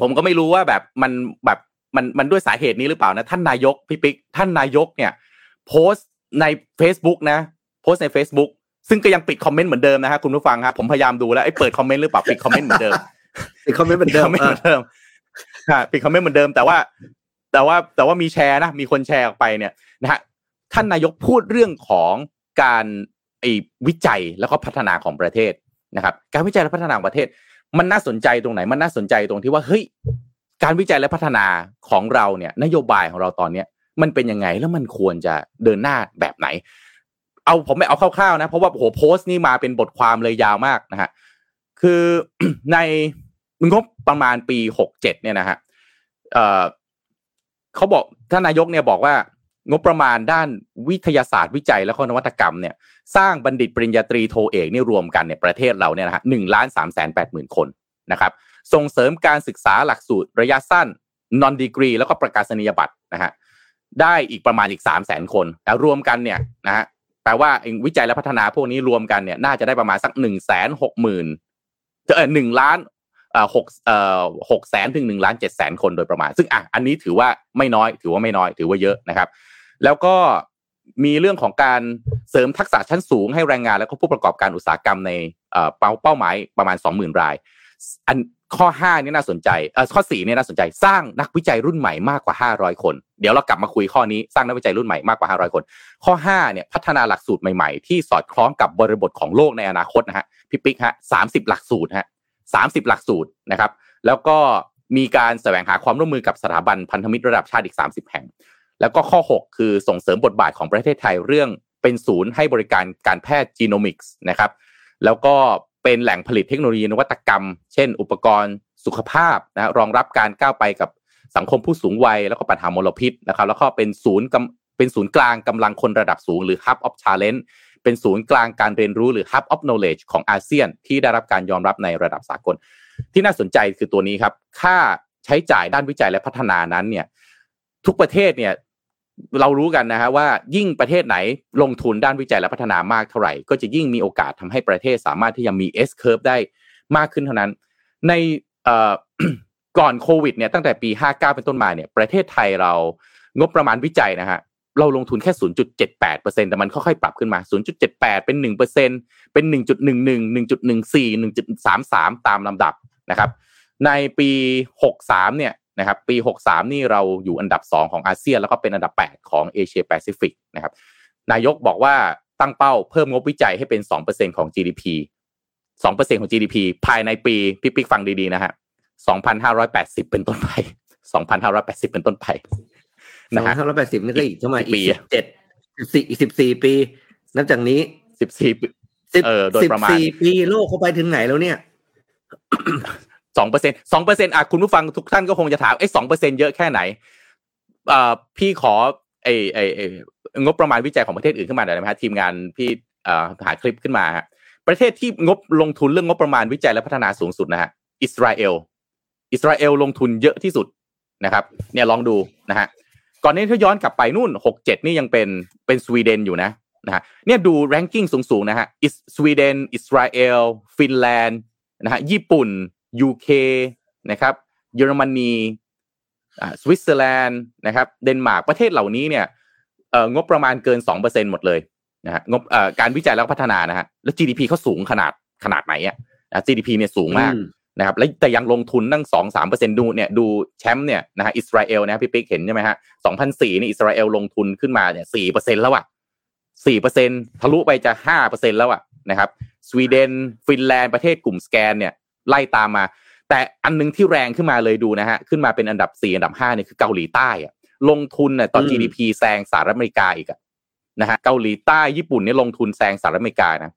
ผมก็ไม่รู้ว่าแบบมันแบบมันมันด้วยสาเหตุนี้หรือเปล่านะ ท่านนายกพี่ปิ๊กท่านนายกเนี่ย โพสต์ใน Facebook นะ โพสต์ใน Facebook ซึ่งก็ยังปิดคอมเมนต์เหมือนเดิมนะฮะคุณผู้ฟังครับผมพยายามดูแล้วไอ้เปิดคอมเมนต์หรือเปล่าปิดคอมเมนต์เหมือนเดิม ปิดคอมเมนต์เหมือนเดิมเหมือนเดิมค่ะปิดคอมเมนต์เหมือนเดิมแต่ว่า แต่ว่าแต่ว่ามีแชร์นะมีคนแชร์ออกไปเนี่ยนะฮะท่านนายกพูดเรื่องของการไอ้วิจัยแล้วก็พัฒนาของประเทศนะครับ การวิจัยและพัฒนาประเทศ มันน่าสนใจตรงไหน มันน่าสนใจตรงที่ว่าเฮ้ยการวิจัยและพัฒนาของเราเนี่ยนโยบายของเราตอนเนี้ยมันเป็นยังไงแล้วมันควรจะเดินหน้าแบบไหน เอาผมไม่เอาคร่าวๆนะ เพราะว่าโหโพสต์นี่มาเป็นบทความเลยยาวมากนะฮะคือใน งบประมาณปีหกเจ็ดเนี่ยนะฮะเเขาบอกท่านนายกเนี่ยบอกว่างบประมาณด้านวิทยาศาสตร์วิจัยและนวัตกรรมเนี่ยสร้างบัณฑิตปริญญาตรีโทเอกนี่รวมกันเนี่ยประเทศเราเนี่ยนะฮะหนึ่งล้านสามแสนแปดหมื่นคนนะครับส่งเสริมการศึกษาหลักสูตรระยะสั้น non degree แล้วก็ประกาศนียบัตรนะฮะได้อีกประมาณอีกสามแสนคนแต่รวมกันเนี่ยนะฮะแปลว่าวิจัยและพัฒนาพวกนี้รวมกันเนี่ยน่าจะได้ประมาณสักหนึ่งแสนหกหมื่นเออหนึ่งล้าน หกเอ่อหกแสนถึงหนึ่งล้านเจ็ดแสนคนโดยประมาณ ซึ่งอะอันนี้ถือว่าไม่น้อย ถือว่าไม่น้อย ถือว่าเยอะนะครับ แล้วก็มีเรื่องของการเสริมทักษะชั้นสูงให้แรงงานแล้วก็ผู้ประกอบการอุตสาหกรรมในเอ่อเป้าเป้าหมายประมาณ 20,000 ราย อันข้อ5นี่น่าสนใจเอ่อข้อ4นี่น่าสนใจสร้างนักวิจัยรุ่นใหม่มากกว่า 500 คน เดี๋ยวเรากลับมาคุยข้อนี้สร้างนักวิจัยรุ่นใหม่มากกว่า 500 คน ข้อ5เนี่ยพัฒนาหลักสูตรใหม่ๆ ที่สอดคล้องกับบริบทของโลกในอนาคตนะฮะพี่ปิ๊กฮะ30หลักสูตรฮะ 30 หลักสูตรนะครับ แล้วก็มีการแสวงหาความร่วมมือกับสถาบันพันธมิตรระดับชาติอีก 30 แห่ง แล้วก็ข้อ 6 คือส่งเสริมบทบาทของประเทศไทยเรื่องเป็นศูนย์ให้บริการการแพทย์จีโนมิกส์นะครับ แล้วก็เป็นแหล่งผลิตเทคโนโลยีนวัตกรรม เช่น อุปกรณ์สุขภาพนะรองรับการก้าวไปกับสังคมผู้สูงวัย แล้วก็ปัญหามลพิษนะครับ แล้วก็เป็นศูนย์เป็นศูนย์กลางกำลังคนระดับสูงหรือ Hub of Talent เป็นศูนย์กลางการเรียนรู้หรือ Hub of Knowledge ของอาเซียน ที่ได้รับการยอมรับในระดับสากล ที่น่าสนใจคือตัวนี้ครับค่าใช้จ่ายด้านวิจัยและพัฒนานั้นเนี่ยทุกประเทศเนี่ยเรารู้กันนะฮะว่ายิ่งประเทศไหนลงทุนด้านวิจัยและพัฒนามากเท่าไหร่ ก็จะยิ่งมีโอกาสทำให้ประเทศสามารถที่จะมี S curve ได้มากขึ้นเท่านั้น ในก่อนโควิดเนี่ยตั้งแต่ปี 59 เป็นต้นมาเนี่ยประเทศไทยเรางบประมาณวิจัยนะฮะ เราลงทุนแค่ 0.78%แต่มันค่อยๆปรับขึ้นมา 0.78 เป็น 1%เป็น 1.11 1.14 1.33 ตามลำดับนะครับ ในปี 63 เนี่ยนะครับ ปี 63 นี่เราอยู่อันดับ 2 ของอาเซียน แล้วก็เป็นอันดับ 8 ของเอเชียแปซิฟิกนะครับ นายกบอกว่าตั้งเป้าเพิ่มงบวิจัยให้เป็น 2%ของ GDP 2%ของ GDP ภายในปีพี่ปิ๊กฟังดีๆนะฮะ 2,580 เป็นต้นไป 2,580 เป็นต้นไป นะฮะ2,580นี่ก็อีกเท่าไหร่อีกเจ็ดสี่สิบสี่ปี นับจากนี้สิบสี่เออโดยประมาณสี่ปีโลกเขาไปถึงไหนแล้วเนี่ยสองเปอร์เซ็นสองเปอร์เซ็นอะคุณผู้ฟังทุกท่านก็คงจะถามไอ้สองเปอร์เซ็นเยอะแค่ไหนอ่าพี่ขอไอ้ไอ้งบประมาณวิจัยของประเทศอื่นขึ้นมาหน่อยไหมฮะทีมงานพี่อ่าหาคลิปขึ้นมาฮะประเทศที่งบลงทุนเรื่องงบประมาณวิจัยและพัฒนาสูงสุดนะฮะอิสราเอล อิสราเอลลงทุนเยอะที่สุดนะครับ เนี่ยลองดูนะฮะ ก่อนนี้ถ้าย้อนกลับไปนู่นหกเจ็ดนี่ยังเป็นเป็นสวีเดนอยู่นะนะฮะเนี่ยดู ranking สูงๆนะฮะอิสวีเดนอิสราเอลฟินแลนด์นะฮะญี่ปุ่น UK นะครับเยอรมนีสวิตเซอร์แลนด์นะครับเดนมาร์กประเทศเหล่านี้เนี่ยงบประมาณเกินสองเปอร์เซ็นหมดเลยนะฮะงบการวิจัยแล้วพัฒนานะฮะแล้ว GDP เขาสูงขนาดขนาดไหนอะ GDP เนี่ยสูงมาก นะครับแล้วแต่ยังลงทุนตั้งสองสามเปอร์เซ็นดูเนี่ยดูแชมป์เนี่ยนะฮะอิสราเอลนะพี่ปิ๊กเห็นใช่ไหมฮะสองพันสี่นี่อิสราเอลลงทุนขึ้นมาเนี่ยสี่เปอร์เซ็นแล้วอะสี่เปอร์เซ็นทะลุไปจะห้าเปอร์เซ็นแล้วอะนะครับสวีเดนฟินแลนด์ประเทศกลุ่มสแกนเนี่ยไล่ตามมา แต่อันนึงที่แรงขึ้นมาเลยดูนะฮะขึ้นมาเป็นอันดับสี่อันดับห้าเนี่ยคือเกาหลีใต้อะลงทุนเนี่ยตอน GDP แซงสหรัฐอเมริกาอีกอะนะฮะเกาหลีใต้ญี่ปุ่นเนี่ยลงทุนแซงสหรัฐอเมริกานะ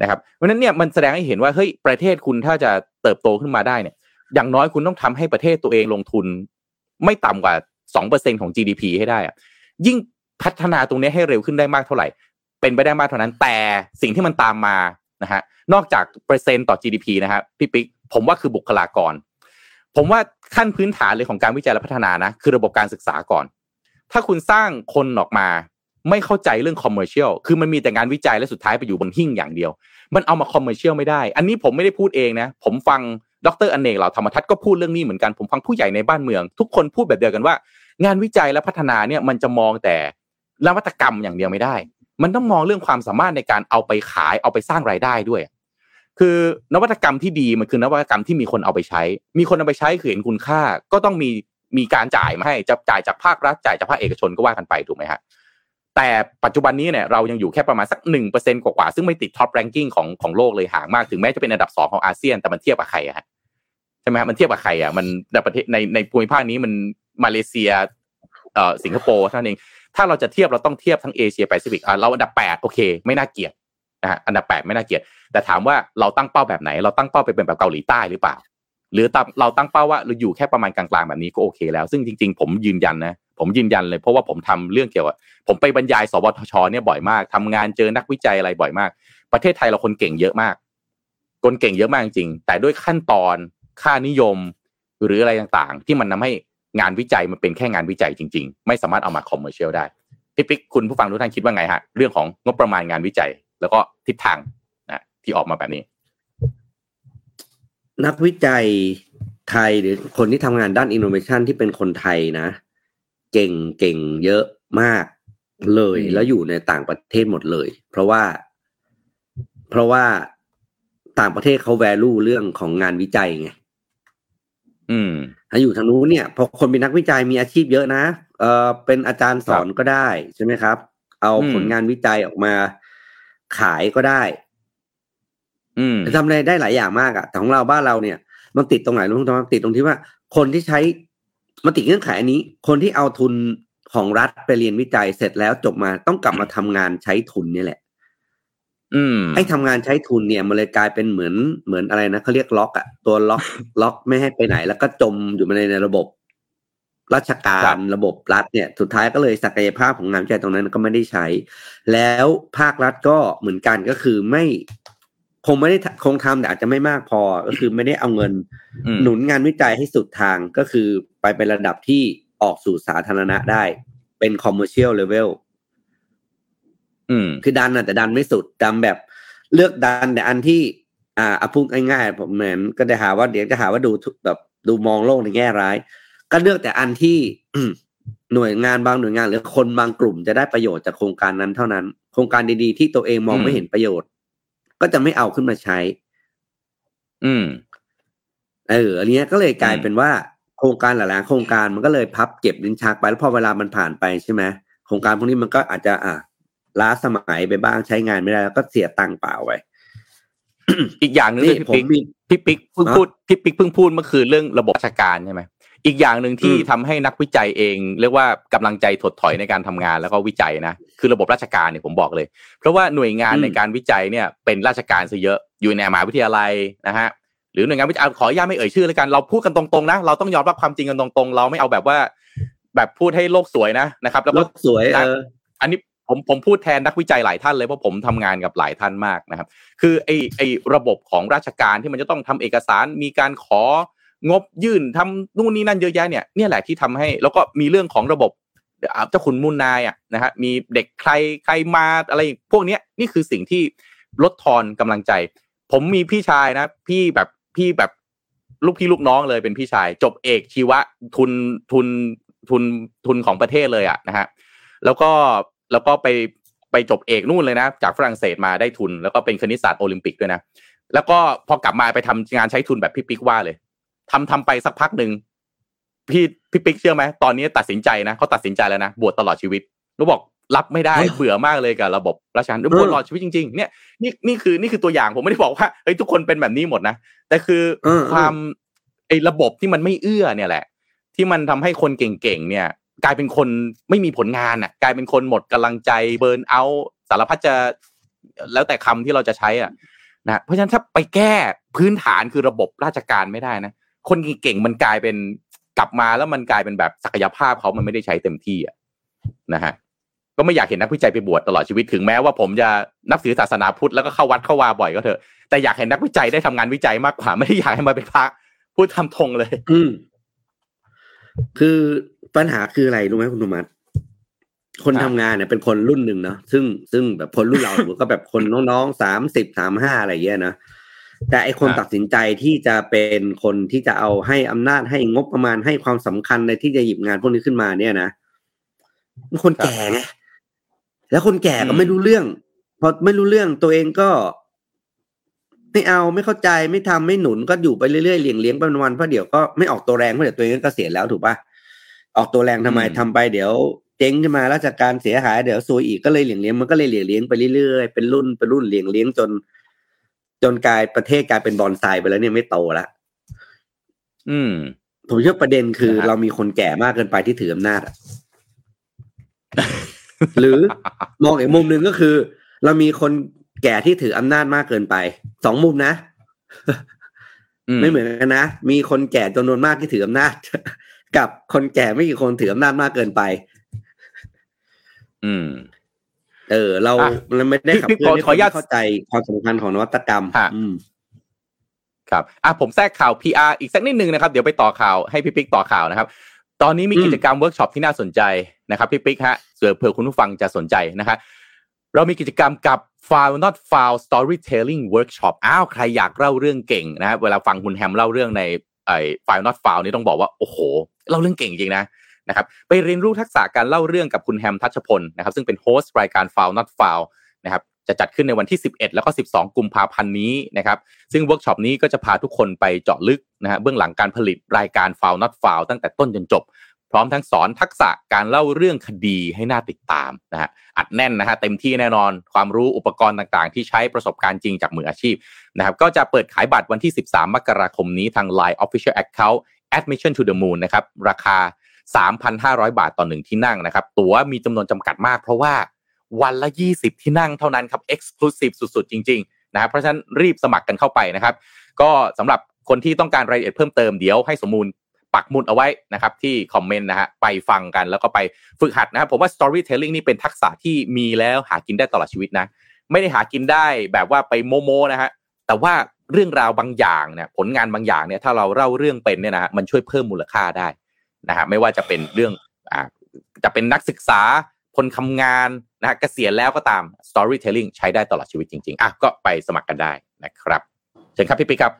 นะครับเพราะนั้นเนี่ยมันแสดงให้เห็นว่าเฮ้ยประเทศคุณถ้าจะเติบโตขึ้นมาได้เนี่ย อย่างน้อยคุณต้องทำให้ประเทศตัวเองลงทุน ไม่ต่ำกว่าสองเปอร์เซ็นของ GDP ให้ได้อะยิ่งพัฒนาตรงนี้ให้เร็วขึ้นได้มากเท่าไหร่ เป็นไปได้มากเท่านั้น แต่สิ่งที่มันตามมานะฮะนอกจากเปอร์เซ็นต์ต่อ GDP นะฮะพี่ปิ๊กผมว่าคือบุคลากร ผมว่าขั้นพื้นฐานเลยของการวิจัยและพัฒนานะคือระบบการศึกษาก่อน ถ้าคุณสร้างคนออกมา ไม่เข้าใจเรื่อง commercial คือมันมีแต่งานวิจัยและสุดท้ายไปอยู่บนหิ้งอย่างเดียว มันเอามา commercial ไม่ได้ อันนี้ผมไม่ได้พูดเองนะ ผมฟังดรอเนกเหล่าธรรมทัศน์ก็พูดเรื่องนี้เหมือนกัน ผมฟังผู้ใหญ่ในบ้านเมือง ทุกคนพูดแบบเดียวกันว่า งานวิจัยและพัฒนาเนี่ยมันจะมองแต่นวัตกรรมอย่างเดียวไม่ได้ มันต้องมองเรื่องความสามารถในการเอาไปขายเอาไปสร้างรายได้ด้วย คือนวัตกรรมที่ดีมันคือนวัตกรรมที่มีคนเอาไปใช้ มีคนเอาไปใช้คือเห็นคุณค่าก็ต้องมีมีการจ่ายมาให้จะจ่ายจากภาครัฐจ่ายจากภาคเอกชนก็ว่ากันไปถูกไหมฮะ แต่ปัจจุบันนี้เนี่ยเรายังอยู่แค่ประมาณสักหนึ่งเปอร์เซ็นกว่าๆซึ่งไม่ติด top ranking ของของโลกเลยห่างมากถึงแม้จะเป็นอันดับสองของอาเซียนแต่มันเทียบกับใครอะฮะใช่ไหมมันเทียบกับใครอะมันในประเทศในในภูมิภาคนี้มันมาเลเซียเอ่อสิงคโปร์เท่านั้นเองถ้าเราจะเทียบเราต้องเทียบทั้งเอเชียแปซิฟิกอ่าเราอันดับแปดโอเค ไม่น่าเกลียดนะฮะอันดับแปดไม่น่าเกลียดแต่ถามว่าเราตั้งเป้าแบบไหน เราตั้งเป้าไปเป็นแบบเกาหลีใต้หรือเปล่า หรือเราตั้งเป้าว่าเราอยู่แค่ประมาณกลางๆแบบนี้ก็โอเคแล้ว ซึ่งจริง ๆ ผมยืนยันนะ ผมยืนยันเลยเพราะว่าผมทำเรื่องเกี่ยวกับผมไปบรรยายสวทชเนี่ยบ่อยมากทำงานเจอนักวิจัยอะไรบ่อยมาก ประเทศไทยเราคนเก่งเยอะมาก คนเก่งเยอะมากจริง แต่ด้วยขั้นตอนค่านิยม หรืออะไรต่างๆ ที่มันทาให้งานวิจัยมันเป็นแค่งานวิจัยจริง ๆ ไม่สามารถเอามาคอมเมอร์เชียลได้พี่ปิ๊กคุณผู้ฟังทุกท่านคิดว่าไงฮะเรื่องของงบประมาณงานวิจัย แล้วก็ทิศทางนะที่ออกมาแบบนี้ นักวิจัยไทยหรือคนที่ทำงานด้านอินโนเวชันที่เป็นคนไทยนะ เก่งเก่งเยอะมากเลย แล้วอยู่ในต่างประเทศหมดเลย เพราะว่า เพราะว่าต่างประเทศเขา value เรื่องของงานวิจัยไงอืมถ้าอยู่ทางนู้นเนี่ยพอคนเป็นนักวิจัยมีอาชีพเยอะนะเออเป็นอาจารย์สอนก็ได้ใช่ไหมครับ เอาอืมผลงานวิจัยออกมาขายก็ได้ อืมทำอะไรได้หลายอย่างมากอะแต่ของเราบ้านเราเนี่ย มันติดตรงไหนรู้ไหมมันติดตรงที่ว่า คนที่ใช้ มันติดเงื่อนไขอันนี้ คนที่เอาทุนของรัฐไปเรียนวิจัยเสร็จแล้วจบมาต้องกลับมาทำงานใช้ทุนเนี่ยแหละ อืมไอ้ทำงานใช้ทุนเนี่ยมันเลยกลายเป็นเหมือนเหมือนอะไรนะเขาเรียกล็อกอะตัวล็อกล็อกไม่ให้ไปไหน แล้วก็จมอยู่ในในระบบ ราชกาครัรบระบบรัฐเนี่ย สุดท้ายก็เลยศักยภาพของงานวิจัยตรงนั้นก็ไม่ได้ใช้ แล้วภาครัฐก็เหมือนกันก็คือไม่ คงไม่ได้ทคงทำแต่อาจจะไม่มากพอก็คือไม่ได้เอาเงินอืมหนุนงานวิจัยให้สุดทางก็คือไปเป็นระดับที่ออกสู่สาธารณะได้ เป็น commercial level อืมคือดันน่ะแต่ดันไม่สุดดันแบบเลือกดันแต่อันที่ อ่าเอาพูดง่ายๆผมเหมือนก็จะหาว่าเดี๋ยวจะหาว่าดูทุแบบดูมองโลกในแง่ร้าย ก็เลือกแต่อันที่หน่วยงานบางหน่วยงาน หรือคนบางกลุ่มจะได้ประโยชน์จากโครงการนั้นเท่านั้น โครงการดีๆที่ตัวเองมองอืมไม่เห็นประโยชน์ ก็จะไม่เอาขึ้นมาใช้ อืม เอออันเนี้ยก็เลยกลายอืมเป็นว่า โครงการหลายๆโครงการมันก็เลยพับเก็บลิ้นชักไปแล้วพอเวลามันผ่านไปใช่ไหมโครงการพวกนี้มันก็อาจจะ อะล้าสมัยไปบ้างใช้งานไม่ได้แล้วก็เสียตังค์เปล่าไปอีกอย่างหนึ่งนี่ที่ผมพี่มีปิ๊กพี่ปิ๊กเพิ่งฮะพูดพี่ปิ๊กเพิ่งพูดเมื่อคืนเรื่องระบบราชการใช่ไหมอีกอย่างหนึ่งที่อืมทำให้นักวิจัยเอง เรียกว่ากำลังใจถดถอยในการทำงานแล้วก็วิจัยนะ คือระบบราชการเนี่ยผมบอกเลย เพราะว่าหน่วยงานในการวิจัยเนี่ยเป็นราชการซะเยอะอยู่ในมหาวิทยาลัยนะฮะหรือหน่วยงานวิจัยอะขออนุญาตไม่เอ่ยชื่อเลยกันเราพูดกันตรงๆนะเราต้องยอมรับความจริงกันตรงๆ เราไม่เอาแบบว่า แบบพูดให้โลกสวยนะนะครับ แล้วรก็ถสวยเอออันนี้ผมผมพูดแทนนักวิจัยหลายท่านเลยเพราะผมทำงานกับหลายท่านมากนะครับ คือไอไอระบบของราชการที่มันจะต้องทำเอกสารมีการของบยื่นทำนู่นนี่นั่นเยอะแยะเนี่ยเนี่ยแหละที่ทำให้ แล้วก็มีเรื่องของระบบอ่า เจ้าขุนมูลนายอะนะฮะมีเด็กใครใครมาอะไรพวกเนี้ยนี่คือสิ่งที่ลดทอนกำลังใจ ผมมีพี่ชายนะ พี่แบบพี่แบบลูกพี่ลูกน้องเลยเป็นพี่ชาย จบเอกชีวะทุนทุนทุนทุนของประเทศเลยอะนะฮะแล้วก็แล้วก็ไปไปจบเอกนู่นเลยนะ จากฝรั่งเศสมาได้ทุน แล้วก็เป็นคณิตศาสตร์โอลิมปิกด้วยนะแล้วก็พอกลับมาไปทำงานใช้ทุนแบบพี่ปิ๊กว่าเลยทำทำไปสักพักหนึ่ง พี่พี่ปิ๊กเชื่อไหมตอนนี้ตัดสินใจนะเขาตัดสินใจแล้วนะบวชตลอดชีวิตแล้วบอกรับไม่ได้เฮ้ยเบื่อมากเลยกับระบบราชการบวชตลอดชีวิตจริง ๆ เนี่ยนี่นี่คือนี่คือตัวอย่างผมไม่ได้บอกว่าเฮ้ยทุกคนเป็นแบบนี้หมดนะแต่คือเออเออความไอ้ระบบที่มันไม่เอื้อเนี่ยแหละ ที่มันทำให้คนเก่งๆเนี่ย กลายเป็นคนไม่มีผลงานอะ กลายเป็นคนหมดกำลังใจเบิร์นเอาสารพัดจะแล้วแต่คำที่เราจะใช้อะนะเพราะฉะนั้นถ้าไปแก้พื้นฐานคือระบบราชการไม่ได้นะคนเก่งๆมันกลายเป็น กลับมาแล้วมันกลายเป็นแบบศักยภาพเขามันไม่ได้ใช้เต็มที่อะนะฮะก็ไม่อยากเห็นนักวิจัยไปบวชตลอดชีวิตถึงแม้ว่าผมจะนับถือศาสนาพุทธแล้วก็เข้าวัดเข้าวาบ่อยก็เถอะแต่อยากเห็นนักวิจัยได้ทำงานวิจัยมากกว่าไม่ได้อยากให้มาเป็นพระพูดทำทงเลย อืคือปัญหาคืออะไรรู้ไหมคุณธรรมัคนครับทำงานเนี่ยเป็นคนรุ่นหนึ่งเนาะซึ่งซึ่งแบบคนรุ่นเราก็แบบคนน้องๆสามสิบสามห้าอะไรเงี้ยนะ แต่ไอคนครับตัดสินใจที่จะเป็นคนที่จะเอาให้อำนาจให้งบประมาณให้ความสำคัญในที่จะหยิบงานพวกนี้ขึ้นมาเนี่ยนะมันคนแก่ไงแล้วคนแก่ก็อืมไม่รู้เรื่อง พอไม่รู้เรื่องตัวเองก็ไม่เอาไม่เข้าใจไม่ทำไม่หนุนก็อยู่ไปเรื่อยๆเลี้ยงเลี้ยงๆไปวันๆเพราะเดี๋ยวก็ไม่ออกตัวแรงเพราะเดี๋ยวตัวเองก็เกษียณแล้วถูกปะออกตัวแรงทำไมอืมทำไปเดี๋ยวเจ๊งขึ้นมาราชการเสียหายเดี๋ยวซวยอีกก็เลยเลี้ยงเลี้ยงมันก็เลยเลี้ยงเลี้ยงไปเรื่อยๆเป็นรุ่นเป็นรุ่นเลี้ยงเลี้ยงจน จนกลายประเทศกลายเป็นบอนไซไปแล้วเนี่ยไม่โตละอืม ผมเชื่อประเด็นคือนะฮะเรามีคนแก่มากเกินไปที่ถืออำนาจอะหรือมองอีกมุมหนึ่งก็คือ เรามีคนแก่ที่ถืออำนาจมากเกินไปสองมุมนะไม่เหมือนกันนะ มีคนแก่จำนวนมากที่ถืออำนาจ กับคนแก่ไม่กี่คนถืออำนาจมากเกินไป อืม เออ เราอะเราไม่ได้ขับพี่เคลื่อนขอขออนุญาตให้คนเข้าใจความสำคัญของนวัตกรรมฮะอืมครับอะผมแทรกข่าว PR อีกสักนิดนึงนะครับ เดี๋ยวไปต่อข่าวให้พี่ปิ๊กต่อข่าวนะครับ ตอนนี้มีอืมกิจกรรมเวิร์กช็อปที่น่าสนใจนะครับพี่ปิ๊กฮะเผื่อเผื่อคุณผู้ฟังจะสนใจนะครับเรามีกิจกรรมกับ File Not Found Storytelling Workshop อ้าว ใครอยากเล่าเรื่องเก่งนะครับเวลาฟังคุณแฮมเล่าเรื่องในไอ้ File Not File นี่ต้องบอกว่า โอ้โห เล่าเรื่องเก่งจริงนะ นะครับไปเรียนรู้ทักษะการเล่าเรื่องกับคุณแฮมทัชพลนะครับซึ่งเป็น host รายการ File Not Found นะครับจะจัดขึ้นในวันที่ 11 แล้วก็ 12 กุมภาพันธ์นี้นะครับซึ่งเวิร์กช็อปนี้ก็จะพาทุกคนไปเจาะลึกนะฮะเบื้องหลังการผลิตรายการ f o u l not f o u l ตั้งแต่ต้นจนจบ พร้อมทั้งสอนทักษะการเล่าเรื่องคดีให้น่าติดตามนะฮะอัดแน่นนะฮะเต็มที่แน่นอนความรู้อุปกรณ์ต่างๆ ที่ใช้ประสบการณ์จริงจากมืออาชีพนะครับก็จะเปิดขายบัตรวันที่ 13 มกราคมนี้ทาง Line Official Account แอด Mission to the Moon นะครับราคา 3,500 บาทต่อหนึ่งที่นั่งนะครับ ตั๋วมีจำนวนจำกัดมาก เพราะว่าวันละ 20 ที่นั่งเท่านั้นครับ Exclusive สุดๆ จริงๆนะครับเพราะฉะนั้นรีบสมัครกันเข้าไปนะครับ ก็สำหรับคนที่ต้องการรายละเอียดเพิ่มเติมเดี๋ยวให้สมมูลปักหมุดเอาไว้นะครับที่คอมเมนต์นะฮะไปฟังกันแล้วก็ไปฝึกหัดนะครับผมว่า storytelling นี่เป็นทักษะที่มีแล้วหากินได้ตลอดชีวิตนะ ไม่ได้หากินได้แบบว่าไปโมโมนะฮะแต่ว่าเรื่องราวบางอย่างเนี่ยผลงานบางอย่างเนี่ยถ้าเราเล่าเรื่องเป็นเนี่ยนะฮะมันช่วยเพิ่มมูลค่าได้ นะฮะไม่ว่าจะเป็นเรื่องอ่าจะเป็นนักศึกษาคนทำงานนะฮะเกษียณแล้วก็ตาม storytelling ใช้ได้ตลอดชีวิตจริงๆอะก็ไปสมัครกันได้นะครับเชิญครับพี่ปิ๊กครับ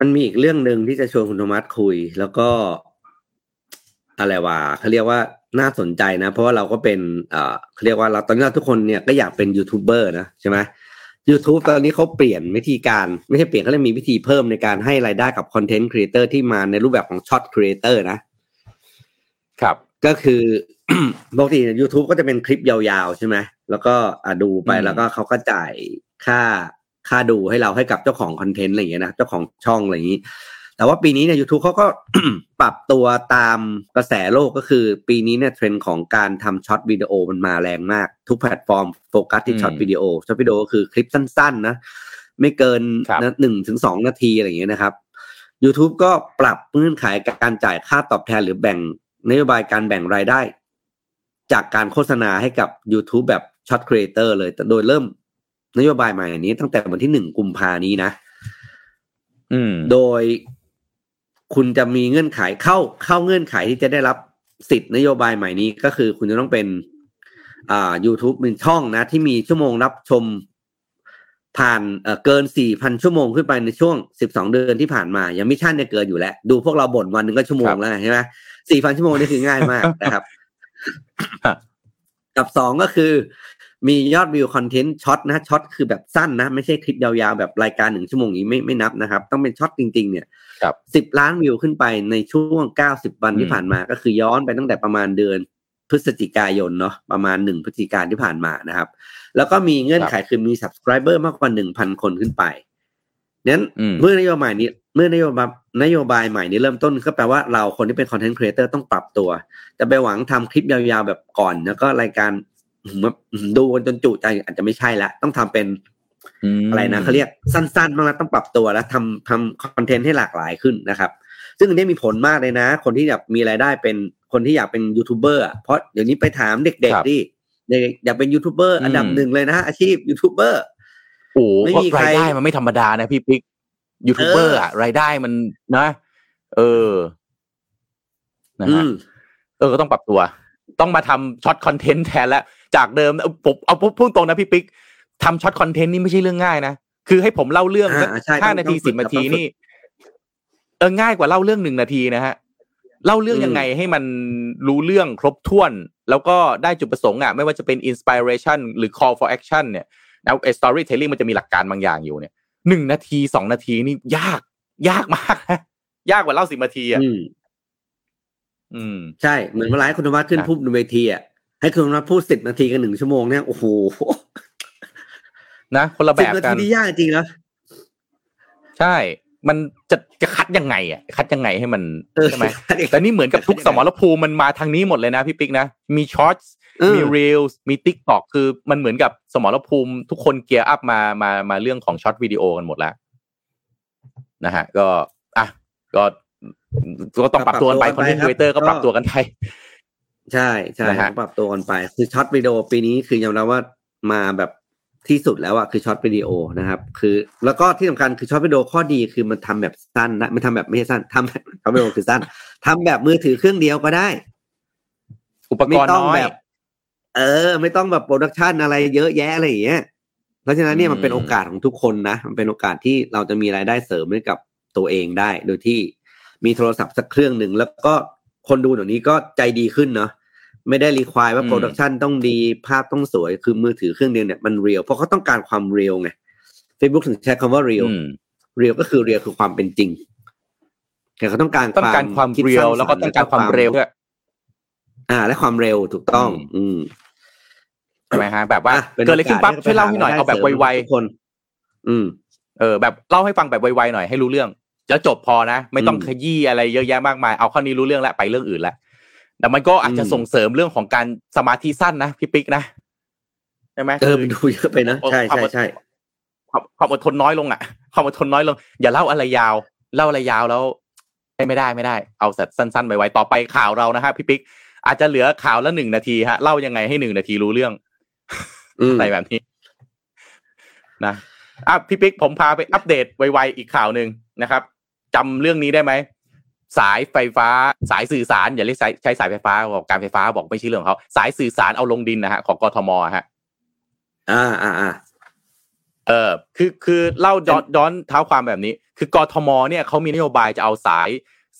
มันมีอีกเรื่องหนึ่งที่จะชวนคุณโทมัสคุย แล้วก็อะไรวะเขาเรียกว่าน่าสนใจนะ เพราะว่าเราก็เป็นเอ่อเขาเรียกว่าเราตอนนี้เราทุกคนเนี่ยก็อยากเป็นยูทูบเบอร์นะใช่ไหม YouTube ตอนนี้เขาเปลี่ยนวิธีการไม่ใช่เปลี่ยนเขาเลยมีวิธีเพิ่มในการให้รายได้กับ content creator ที่มาในรูปแบบของ short creator นะ ครับ ก็คือปกติ YouTube ก็จะเป็นคลิปยาวๆ ใช่ไหมแล้วก็อะดูไปอืมแล้วก็เขาก็จ่ายค่าค่าดูให้เราให้กับเจ้าของ content อะไรอย่างเงี้ยนะเจ้าของช่องอะไรอย่างนี้ แต่ว่าปีนี้เนี่ย YouTube เขาก็ปรับตัวตามกระแสโลกก็คือ ปีนี้เนี่ยเทรนด์ของการทำ short video มันมาแรงมาก ทุกแพลตฟอร์มโฟกัสที่ short video short video ก็คือคลิปสั้นๆนะ ไม่เกินครับนะหนึ่งถึงสองนาทีอะไรอย่างเงี้ยนะครับ YouTube ก็ปรับเงื่อนไขการจ่ายค่าตอบแทนหรือแบ่งนโยบายการแบ่งรายได้ จากการโฆษณาให้กับ YouTube แบบ short creator เลยแต่โดยเริ่มนโยบายใหม่นี้ตั้งแต่วันที่หนึ่งกุมภานี้นะ อืม โดย คุณจะมีเงื่อนไขเข้าเข้าเงื่อนไขที่จะได้รับสิทธิ์นโยบายใหม่นี้ก็คือคุณจะต้องเป็นอ่า YouTube เป็นช่องนะ ที่มีชั่วโมงรับชมผ่านเอ่อเกินสี่พันชั่วโมงขึ้นไปในช่วงสิบสองเดือนที่ผ่านมาอย่าง Mission เนี่ยเกินอยู่แล้ว ดูพวกเราบ่นวันหนึ่งก็ชั่วโมงแล้วใช่ไหมสี่พันชั่วโมงนี่คือง่ายมากนะครับฮะกับสองก็คือ มียอดวิว content short นะ short คือแบบสั้นนะ ไม่ใช่คลิปยาวๆ แบบรายการหนึ่งชั่วโมงนี้ไม่ไม่นับนะครับ ต้องเป็น short จริง ๆ เนี่ยครับ สิบล้านวิวขึ้นไปในช่วงเก้าสิบวันอืมที่ผ่านมา ก็คือย้อนไปตั้งแต่ประมาณเดือนพฤศจิกายนเนาะประมาณหนึ่งพฤศจิกายนที่ผ่านมานะครับ แล้วก็มีเงื่อนไขคือมี subscriber มากกว่าหนึ่งพันคนขึ้นไปนั้นอืมเมื่อนโยบายนี้เมื่อนโยบายนโยบายใหม่นี้เริ่มต้นก็แปลว่าเราคนที่เป็น content creator ต้องปรับตัว จะไปหวังทำคลิปยาวๆแบบก่อน แล้วก็รายการแบบดูกันจนจุใจอาจจะไม่ใช่ละต้องทำเป็นม อะไรนะเขาเรียกสั้นๆบ้างแล้วต้องปรับตัวแล้วทำทำ content ให้หลากหลายขึ้นนะครับ ซึ่งอันนี้มีผลมากเลยนะ คนที่อยากมีรายได้เป็นคนที่อยากเป็นยูทูบเบอร์อะเพราะเดี๋ยวนี้ไปถามเด็กครับๆดิเด็กอยากเป็นยูทูบเบอร์อืมอันดับหนึ่งเลยนะอาชีพยูทูบเบอร์โอ้โหไม่มีก็ใครรายได้มันไม่ธรรมดานะพี่ปิ๊กยูทูบเบอร์อะรายได้มันนะ เออนะอืฮะมเออก็ต้องปรับตัว ต้องมาทำ short content แทนแล้ว จากเดิมเอาผมเอาพูดตรงนะพี่ปิ๊ก ทำ short content นี่ไม่ใช่เรื่องง่ายนะคือให้ผมเล่าเรื่องอ่าสักใช่ห้าต้องนาทีต้องฝึสิกบนาทีต้องฝึกนี่เออง่ายกว่าเล่าเรื่องหนึ่งนาทีนะฮะเล่าเรื่องยังไงให้มันรู้เรื่องครบถ้วน แล้วก็ได้จุดประสงค์อะไม่ว่าจะเป็นอินสปิเรชันหรือ call for action เนี่ยแล้วไอ้ storytelling มันจะมีหลักการบางอย่างอยู่เนี่ยหนึ่งนาทีสองนาทีนี่ยาก ยากมากนะยากกว่าเล่าสิบนาทีอะอืมอืมใช่เหมือนเวลาให้คุณธรรมะขึ้นครับพูดบนเวทีอะให้คุณธรรมะพูดสิบนาทีกันหนึ่งชั่วโมงเนี่ยโอ้โห นะคนละแบสิบบนากัทีนนี่ยากจริงนะใช่ มันจะจะคัดยังไงอะคัดยังไงให้มันเออใช่ไหมแต่นี่เหมือนกับทุกสมรภูมิมันมาทางนี้หมดเลยนะพี่ปิ๊กนะมี Short เออมี Reels มี TikTok คือมันเหมือนกับสมรภูมิทุกคน gear up มามามาเรื่องของ short video กันหมดแล้วนะฮะ ก็อะก็ก็ต้องปรับตัวกันไป content creator ก็ปรับตัวกันไปใช่ใช่นะฮะปรับตัวกันไป คือ short video ปีนี้คือยอมรับว่ามาแบบ ที่สุดแล้วอะคือ short video นะครับ คือ แล้วก็ที่สำคัญคือ short video ข้อดีคือมันทำแบบสั้นนะไม่ทำแบบไม่ใช่สั้นทำแบบ short video คือสั้นทำแบบมือถือเครื่องเดียวก็ได้ อุปกไม่ต้องแบบ เออ ไม่ต้องแบบ production อะไรเยอะแยะอะไรอย่างเงี้ยเพราะฉะนั้นเนี่ยมันเป็นอืมโอกาสของทุกคนนะมันเป็นโอกาสที่เราจะมีรายได้เสริมให้กับตัวเองได้ โดยที่มีโทรศัพท์สักเครื่องหนึ่งแล้วก็คนดูเดี๋ยวนี้ก็ใจดีขึ้นเนาะ ไม่ได้ require ว่าอืมโปรดักชันต้องดีภาพต้องสวยคือมือถือเครื่องเดียวเนี่ยมัน real เพราะเขาต้องการความ real ไง Facebook ถึงใช้คำว่า real อืม real ก็คือ real คือความเป็นจริงแต่เขาต้องการต้องการความคิดเรียสลงสรรค์แล้วก็ต้องการความเร็วด้วยอ่า และความเร็วถูกต้อง อืมใช่ไหมฮะแบบว่าอะป็เกิดอะไรขึ้นปั๊บโกสช่วยเล่าให้หน่อยเอาแบบไวๆทุกคน อืมๆเออ แบบเล่าให้ฟังแบบไวๆหน่อยให้รู้เรื่องแล้วจบพอนะ ไม่ต้องอืมขยี้อะไรเยอะแยะมากมาย เอาข้อนี้รู้เรื่องแล้วไปเรื่องอื่นแล้ว แต่มันก็อาจจะอืมส่งเสริมเรื่องของการสมาธิสั้นนะพี่ปิ๊กนะใช่ไหมเออคือมันดูเยอะไปนะใช่ใช่ใช่ความความอดทนน้อยลงอะความอดทนน้อยลง อย่าเล่าอะไรยาว เล่าอะไรยาวแล้วไม่ได้ไม่ได้ เอาแต่สั้นๆไวๆต่อไปข่าวเรานะฮะพี่ปิ๊กอาจจะเหลือข่าวละหนึ่งนาทีฮะเล่ายังไงให้หนึ่งนาทีรู้เรื่องอืมอะไรแบบนี้นะอะพี่ปิ๊กผมพาไปอัปเดตไวๆอีกข่าวหนึ่งนะครับจำเรื่องนี้ได้ไหม สายไฟฟ้าสายสื่อสารอย่าเรียกสายใช้สายไฟฟ้าบอกการไฟฟ้าบอกไม่ใช่เรื่องของเขาสายสื่อสารเอาลงดินนะฮะของกทมอะฮะอ่าอ่าอ่าเออคือคือเล่าย้อนย้อนเท้าความแบบนี้ คือกทมเนี่ยเขามีนโยบายจะเอาสาย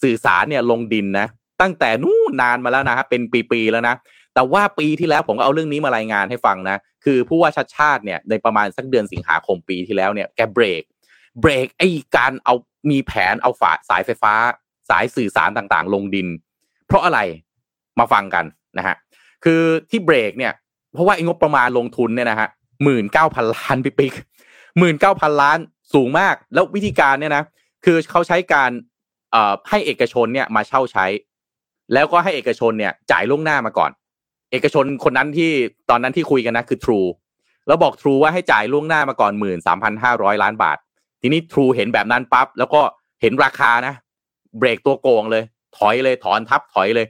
สื่อสารเนี่ยลงดินนะตั้งแต่นู่นนานมาแล้วนะฮะเป็นปีๆแล้วนะแต่ว่าปีที่แล้วผมก็เอาเรื่องนี้มารายงานให้ฟังนะคือผู้ว่าชัดชาติเนี่ยในประมาณสักเดือนสิงหาคมปีที่แล้วเนี่ยแกเบรกเบรกไอ้การเอามีแผนเอาฝาสายไฟฟ้า สายสื่อสารต่างๆ ลงดิน เพราะอะไรมาฟังกันนะฮะคือที่เบรกเนี่ย เพราะว่าไอ้งบประมาณลงทุนเนี่ยนะฮะหมื่นเก้าพันล้านปิ๊กหมื่นเก้าพันล้านสูงมาก แล้ววิธีการเนี่ยนะคือเขาใช้การให้เอกชนเนี่ยมาเช่าใช้ แล้วก็ให้เอกชนเนี่ยจ่ายล่วงหน้ามาก่อน เอกชนคนนั้นที่ตอนนั้นที่คุยกันนะคือ True แล้วบอก True ว่าให้จ่ายล่วงหน้ามาก่อนหมื่นสามพันห้าร้อยล้านบาท ทีนี้ True เห็นแบบนั้นปั๊บแล้วก็เห็นราคานะ เบรกตัวโกงเลย ถอยเลยถอนทับถอยเลย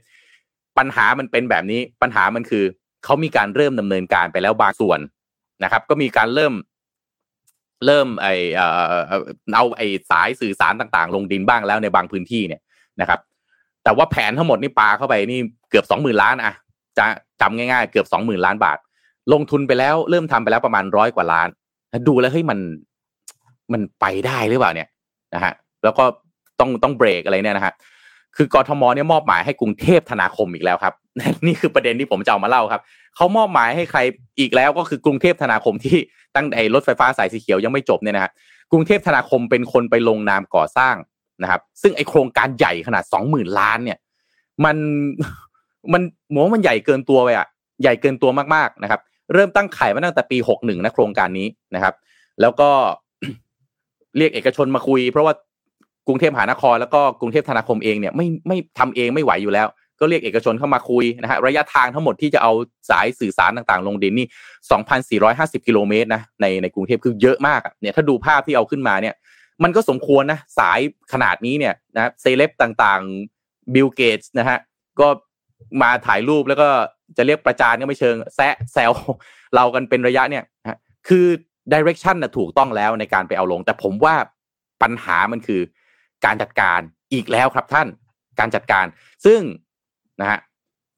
ปัญหามันเป็นแบบนี้ปัญหามันคือเขามีการเริ่มดำเนินการไปแล้วบางส่วนนะครับ ก็มีการเริ่มเริ่มไอเอ่อเอาไอสายสื่อสารต่างๆ ลงดินบ้างแล้วในบางพื้นที่เนี่ยนะครับแต่ว่าแผนทั้งหมดนี่ปาเข้าไปนี่เกือบสองหมื่นล้านอะจะจำง่ายๆ เกือบสองหมื่นล้านบาท ลงทุนไปแล้วเริ่มทำไปแล้วประมาณร้อยกว่าล้าน ดูแล้วเฮ้ยมันมันไปได้หรือเปล่าเนี่ยนะฮะแล้วก็ ต้องต้องเบรกอะไรเนี่ยนะฮะคือกทมเนี่ยมอบหมายให้กรุงเทพธนาคมอีกแล้วครับ นี่คือประเด็นที่ผมจะเอามาเล่าครับเขามอบหมายให้ใครอีกแล้วก็คือกรุงเทพธนาคมที่ตั้งไอ้รถไฟฟ้าสายสีเขียวยังไม่จบเนี่ยนะฮะกรุงเทพธนาคมเป็นคนไปลงนามก่อสร้างนะครับ ซึ่งไอโครงการใหญ่ขนาดสองหมื่นล้านเนี่ย มันมันหมวมันใหญ่เกินตัวไปอะใหญ่เกินตัวมากๆนะครับ เริ่มตั้งขายมาตั้งแต่ปีหกหนึ่งนะโครงการนี้นะครับ แล้วก็เรียกเอกชนมาคุย เพราะว่า กรุงเทพมหานครแล้วก็กรุงเทพธนาคมเองเนี่ยไม่ไม่ทำเองไม่ไหวอยู่แล้ว ก็เรียกเอกชนเข้ามาคุยนะฮะระยะทางทั้งหมดที่จะเอาสายสื่อสารต่างๆ ลงดินนี่ 2,450 กิโลเมตรนะในในกรุงเทพคือเยอะมากเนี่ยถ้าดูภาพที่เอาขึ้นมาเนี่ย มันก็สมควรนะสายขนาดนี้เนี่ยนะเซเลบต่างๆบิลเกตส์นะฮะก็มาถ่ายรูปแล้วก็จะเรียกประจานก็ไม่เชิงแซะแซวเรากันเป็นระยะเนี่ยคือ direction นะถูกต้องแล้วในการไปเอาลง แต่ผมว่าปัญหามันคือ การจัดการอีกแล้วครับท่านการจัดการ ซึ่งนะฮะ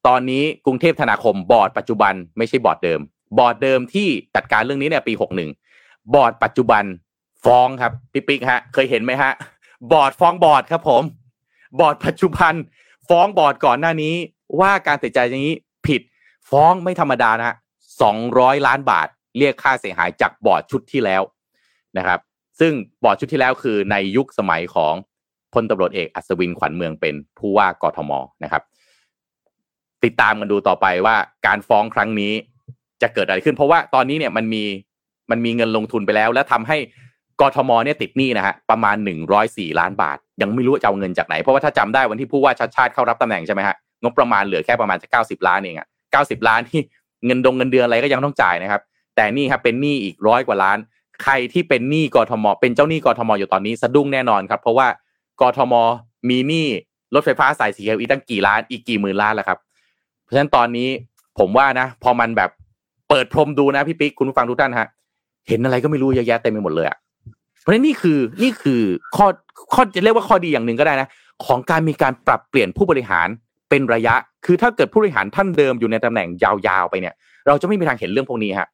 ตอนนี้กรุงเทพธนาคมบอร์ดปัจจุบันไม่ใช่บอร์ดเดิม บอร์ดเดิมที่จัดการเรื่องนี้เนี่ยปีหกหนึ่งบอร์ดปัจจุบันฟ้องครับพี่ปิ๊กฮะเคยเห็นไหมฮะบอร์ดฟ้องบอร์ดครับผม บอร์ดปัจจุบัน ฟ้องบอร์ดก่อนหน้านี้ ว่าการตัดสินใจอย่างนี้ผิดฟ้องไม่ธรรมดานะฮะสองร้อยล้านบาท เรียกค่าเสียหายจากบอร์ดชุดที่แล้วนะครับ ซึ่งบอร์ดชุดที่แล้วคือในยุคสมัยของ พลตำรวจเอกอัศวินขวัญเมืองเป็นผู้ว่ากทมนะครับ ติดตามกันดูต่อไปว่าการฟ้องครั้งนี้จะเกิดอะไรขึ้น เพราะว่าตอนนี้เนี่ยมันมีมันมีเงินลงทุนไปแล้ว และทำให้กทมเนี่ยติดหนี้นะฮะประมาณหนึ่งร้อยสี่ล้านบาท ยังไม่รู้จะเอาเงินจากไหน เพราะว่าถ้าจำได้วันที่ผู้ว่าชัดชาติเข้ารับตำแหน่งใช่ไหมฮะงบประมาณเหลือแค่ประมาณจะเก้าสิบล้านเองอะเก้าสิบล้านที่เงินดงเงินเดือนอะไรก็ยังต้องจ่ายนะครับ แต่นี่ครับเป็นหนี้อีกร้อยกว่าล้าน ใครที่เป็นหนี้กทม เป็นเจ้าหนี้กทมอยู่ตอนนี้สะดุ้งแน่นอนครับ เพราะว่า กทมมีหนี้รถไฟฟ้าสายสีเขียวอีกตั้งกี่ล้านอีกกี่หมื่นล้านแล้วครับ เพราะฉะนั้นตอนนี้ผมว่านะ พอมันแบบเปิดพรมดูนะพี่ปิ๊กคุณผู้ฟังทุกท่านฮะ เห็นอะไรก็ไม่รู้เยอะแยะเต็มไปหมดเลยอะเพราะฉะนั้นนี่คือนี่คือข้อข้อจะเรียกว่าข้อดีอย่างหนึ่งก็ได้นะ ของการมีการปรับเปลี่ยนผู้บริหารเป็นระยะ คือถ้าเกิดผู้บริหารท่านเดิมอยู่ในตำแหน่งยาวๆไปเนี่ย เราจะไม่มีทางเห็นเรื่องพวกนี้ฮะ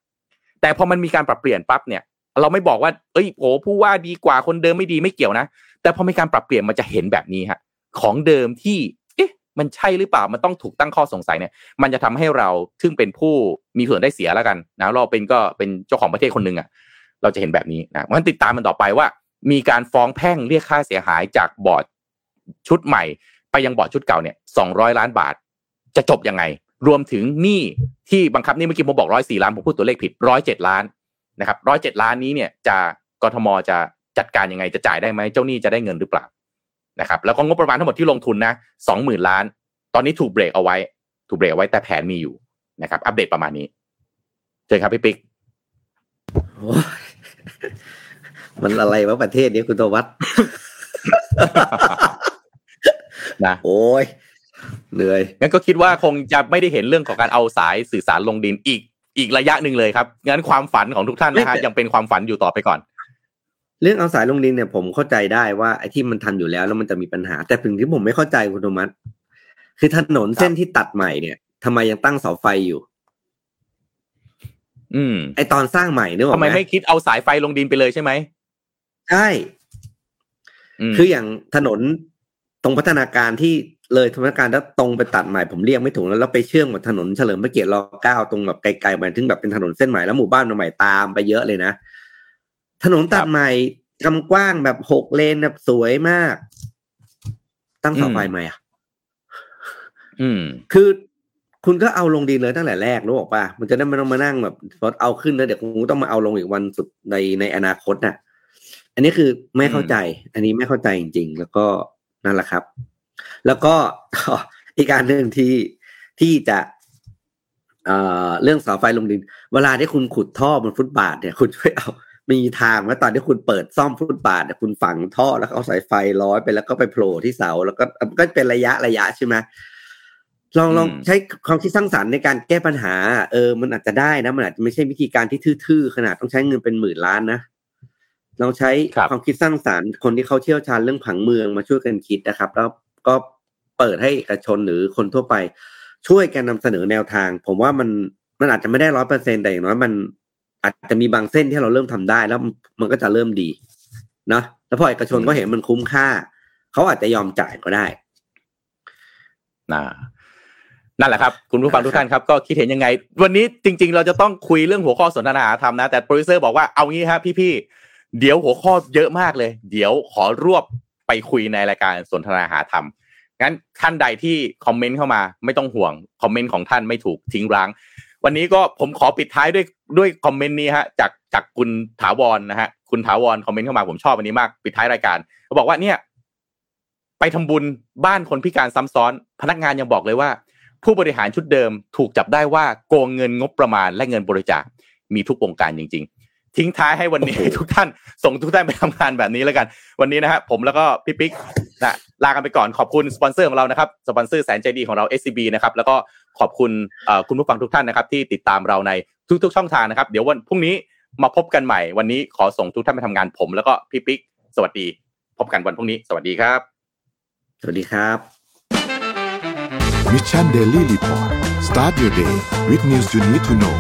แต่พอมันมีการปรับเปลี่ยนปั๊บเนี่ย เราไม่บอกว่า เอ้ยโอ้ผู้ว่าดีกว่าคนเดิมไม่ดีไม่เกี่ยวนะแต่พอมีการปรับเปลี่ยนมันจะเห็นแบบนี้ฮะของเดิมที่เอ๊ะมันใช่หรือเปล่ามันต้องถูกตั้งข้อสงสัยเนี่ย มันจะทำให้เราซึ่งเป็นผู้มีส่วนได้เสียแล้วกันนะเราเป็นก็เป็นเจ้าของประเทศคนหนึ่งอะเราจะเห็นแบบนี้นะมันติดตามมันต่อไปว่า มีการฟ้องแพ่งเรียกค่าเสียหายจากบอร์ดชุดใหม่ ไปยังบอร์ดชุดเก่าเนี่ยสองร้อยล้านบาท จะจบยังไง รวมถึงหนี้ที่บังคับนี่เมื่อกี้ผมบอกร้อยสี่ล้านผมพูดตัวเลขผิดร้อยเจ็ดล้านนะครับร้อยเจ็ดล้านนี้เนี่ยจะกทมจะ จัดการยังไงจะจ่ายได้ไหมเจ้าหนี้จะได้เงินหรือเปล่านะครับแล้วก็งบประมาณทั้งหมดที่ลงทุนนะสองหมื่นล้าน ตอนนี้ถูกเบรกเอาไว้ ถูกเบรกเอาไว้แต่แผนมีอยู่นะครับ อัปเดตประมาณนี้เชิญครับพี่ปิ๊กโอ้ยมันอะไรวะประเทศนี้คุณโทวัฒน์นะโอ้ยเหนื่อยงั้นก็คิดว่าคงจะไม่ได้เห็นเรื่องของการเอาสายสื่อสารลงดินอีกอีกระยะหนึ่งเลยครับงั้นความฝันของทุกท่านนะฮะไม่แต่ยังเป็นความฝันอยู่ต่อไปก่อน เรื่องเอาสายลงดินเนี่ยผมเข้าใจได้ว่าไอ้ที่มันทันอยู่แล้วแล้วมันจะมีปัญหา แต่สิ่งที่ผมไม่เข้าใจคุณโทมัสคือถนนเส้นที่ตัดใหม่เนี่ยทำไมยังตั้งเสาไฟอยู่ อืม ไอตอนสร้างใหม่นึกออกทำไมไม่คิดเอาสายไฟลงดินไปเลยใช่ไหมใช่มคืออย่างถนนตรงพัฒนาการที่เลยพัฒนาการแล้วตรงไปตัดใหม่ผมเรียกไม่ถูกแล้วแล้วไปเชื่อมกับถนนเฉลิมพระเกียรติรอเก้าตรงแบบไกลๆไปถึงแบบเป็นถนนเส้นใหม่แล้วหมู่บ้านใหม่ตามไปเยอะเลยนะ ถนนตัดใหม่ทำกว้างแบบหกเลนแบบสวยมาก ตั้งเสาไฟใหม่อะ อืม คือคุณก็เอาลงดินเลยตั้งแต่แรกรู้บอกป่ะมันจะได้ไม่ต้องมานั่งแบบพอเอาขึ้นแล้วเดี๋ยวคุณต้องมาเอาลงอีกวันสุดในในอนาคตน่ะ อันนี้คือไม่เข้าใจ อันนี้ไม่เข้าใจจริง ๆ แล้วก็นั่นแหละครับ แล้วก็อีกการหนึ่งที่ที่จะเอ่อเรื่องเสาไฟลงดิน เวลาที่คุณขุดท่อบนฟุตบาทเนี่ย คุณช่วยเอา มีทางว่าตอนที่คุณเปิดซ่อมฟุตบาทเนี่ยคุณฝังท่อแล้วก็เอาสายไฟร้อยไปแล้วก็ไปโผล่ที่เสา แล้วก็ก็เป็นระยะระยะใช่ไหมลองลองอืมใช้ความคิดสร้างสรรค์ในการแก้ปัญหา เออ มันอาจจะได้นะ มันอาจจะไม่ใช่วิธีการที่ทื่อๆขนาดต้องใช้เงินเป็นหมื่นล้านนะลองใช้ครับความคิดสร้างสรรค์คนที่เขาเชี่ยวชาญเรื่องผังเมืองมาช่วยกันคิดนะครับ แล้วก็เปิดให้เอกชนหรือคนทั่วไปช่วยกันนำเสนอแนวทาง ผมว่ามันมันอาจจะไม่ได้ร้อยเปอร์เซ็นแต่อย่างน้อยมัน อาจจะมีบางเส้นที่เราเริ่มทำได้แล้วมันก็จะเริ่มดีเนาะแล้วพอเอกชนก็เห็นมันคุ้มค่า เขาอาจจะยอมจ่ายก็ได้นะนั่นแหละครับ คุณผู้ฟังทุกท่านครับก็คิดเห็นยังไง วันนี้จริง ๆ เราจะต้องคุยเรื่องหัวข้อสนทนาหาธรรมนะ แต่โปรดิวเซอร์บอกว่าเอางี้ฮะพี่ๆเดี๋ยวหัวข้อเยอะมากเลย เดี๋ยวขอรวบไปคุยในรายการสนทนาหาธรรมงั้นท่านใดที่คอมเมนต์เข้ามา ไม่ต้องห่วงคอมเมนต์ของท่านไม่ถูกทิ้งร้าง วันนี้ก็ผมขอปิดท้ายด้วยด้วยคอมเมนต์นี้ฮะจากจากคุณถาวรนะฮะคุณถาวรคอมเมนต์เข้ามาผมชอบอันนี้มากปิดท้ายรายการเขาบอกว่าเนี่ย ไปทำบุญบ้านคนพิการซ้ำซ้อน พนักงานยังบอกเลยว่า ผู้บริหารชุดเดิมถูกจับได้ว่าโกงเงินงบประมาณและเงินบริจาคมีทุกวงการจริง ๆทิ้งท้ายให้วันนี้ทุกท่านส่งทุกท่านไปทำงานแบบนี้แล้วกัน วันนี้นะฮะผมแล้วก็พี่ปิ๊กนะลากันไปก่อนขอบคุณสปอนเซอร์ของเรานะครับสปอนเซอร์แสนใจดีของเรา SCB นะครับแล้วก็ ขอบคุณเอ่อคุณผู้ฟังทุกท่านนะครับ ที่ติดตามเราในทุกๆ ช่องทางนะครับ เดี๋ยววันพรุ่งนี้มาพบกันใหม่ วันนี้ขอส่งทุกท่านไปทำงานผม แล้วก็พี่ปิ๊กสวัสดี พบกันวันพรุ่งนี้ สวัสดีครับ สวัสดีครับ Mission Daily Report start your day with news you need to know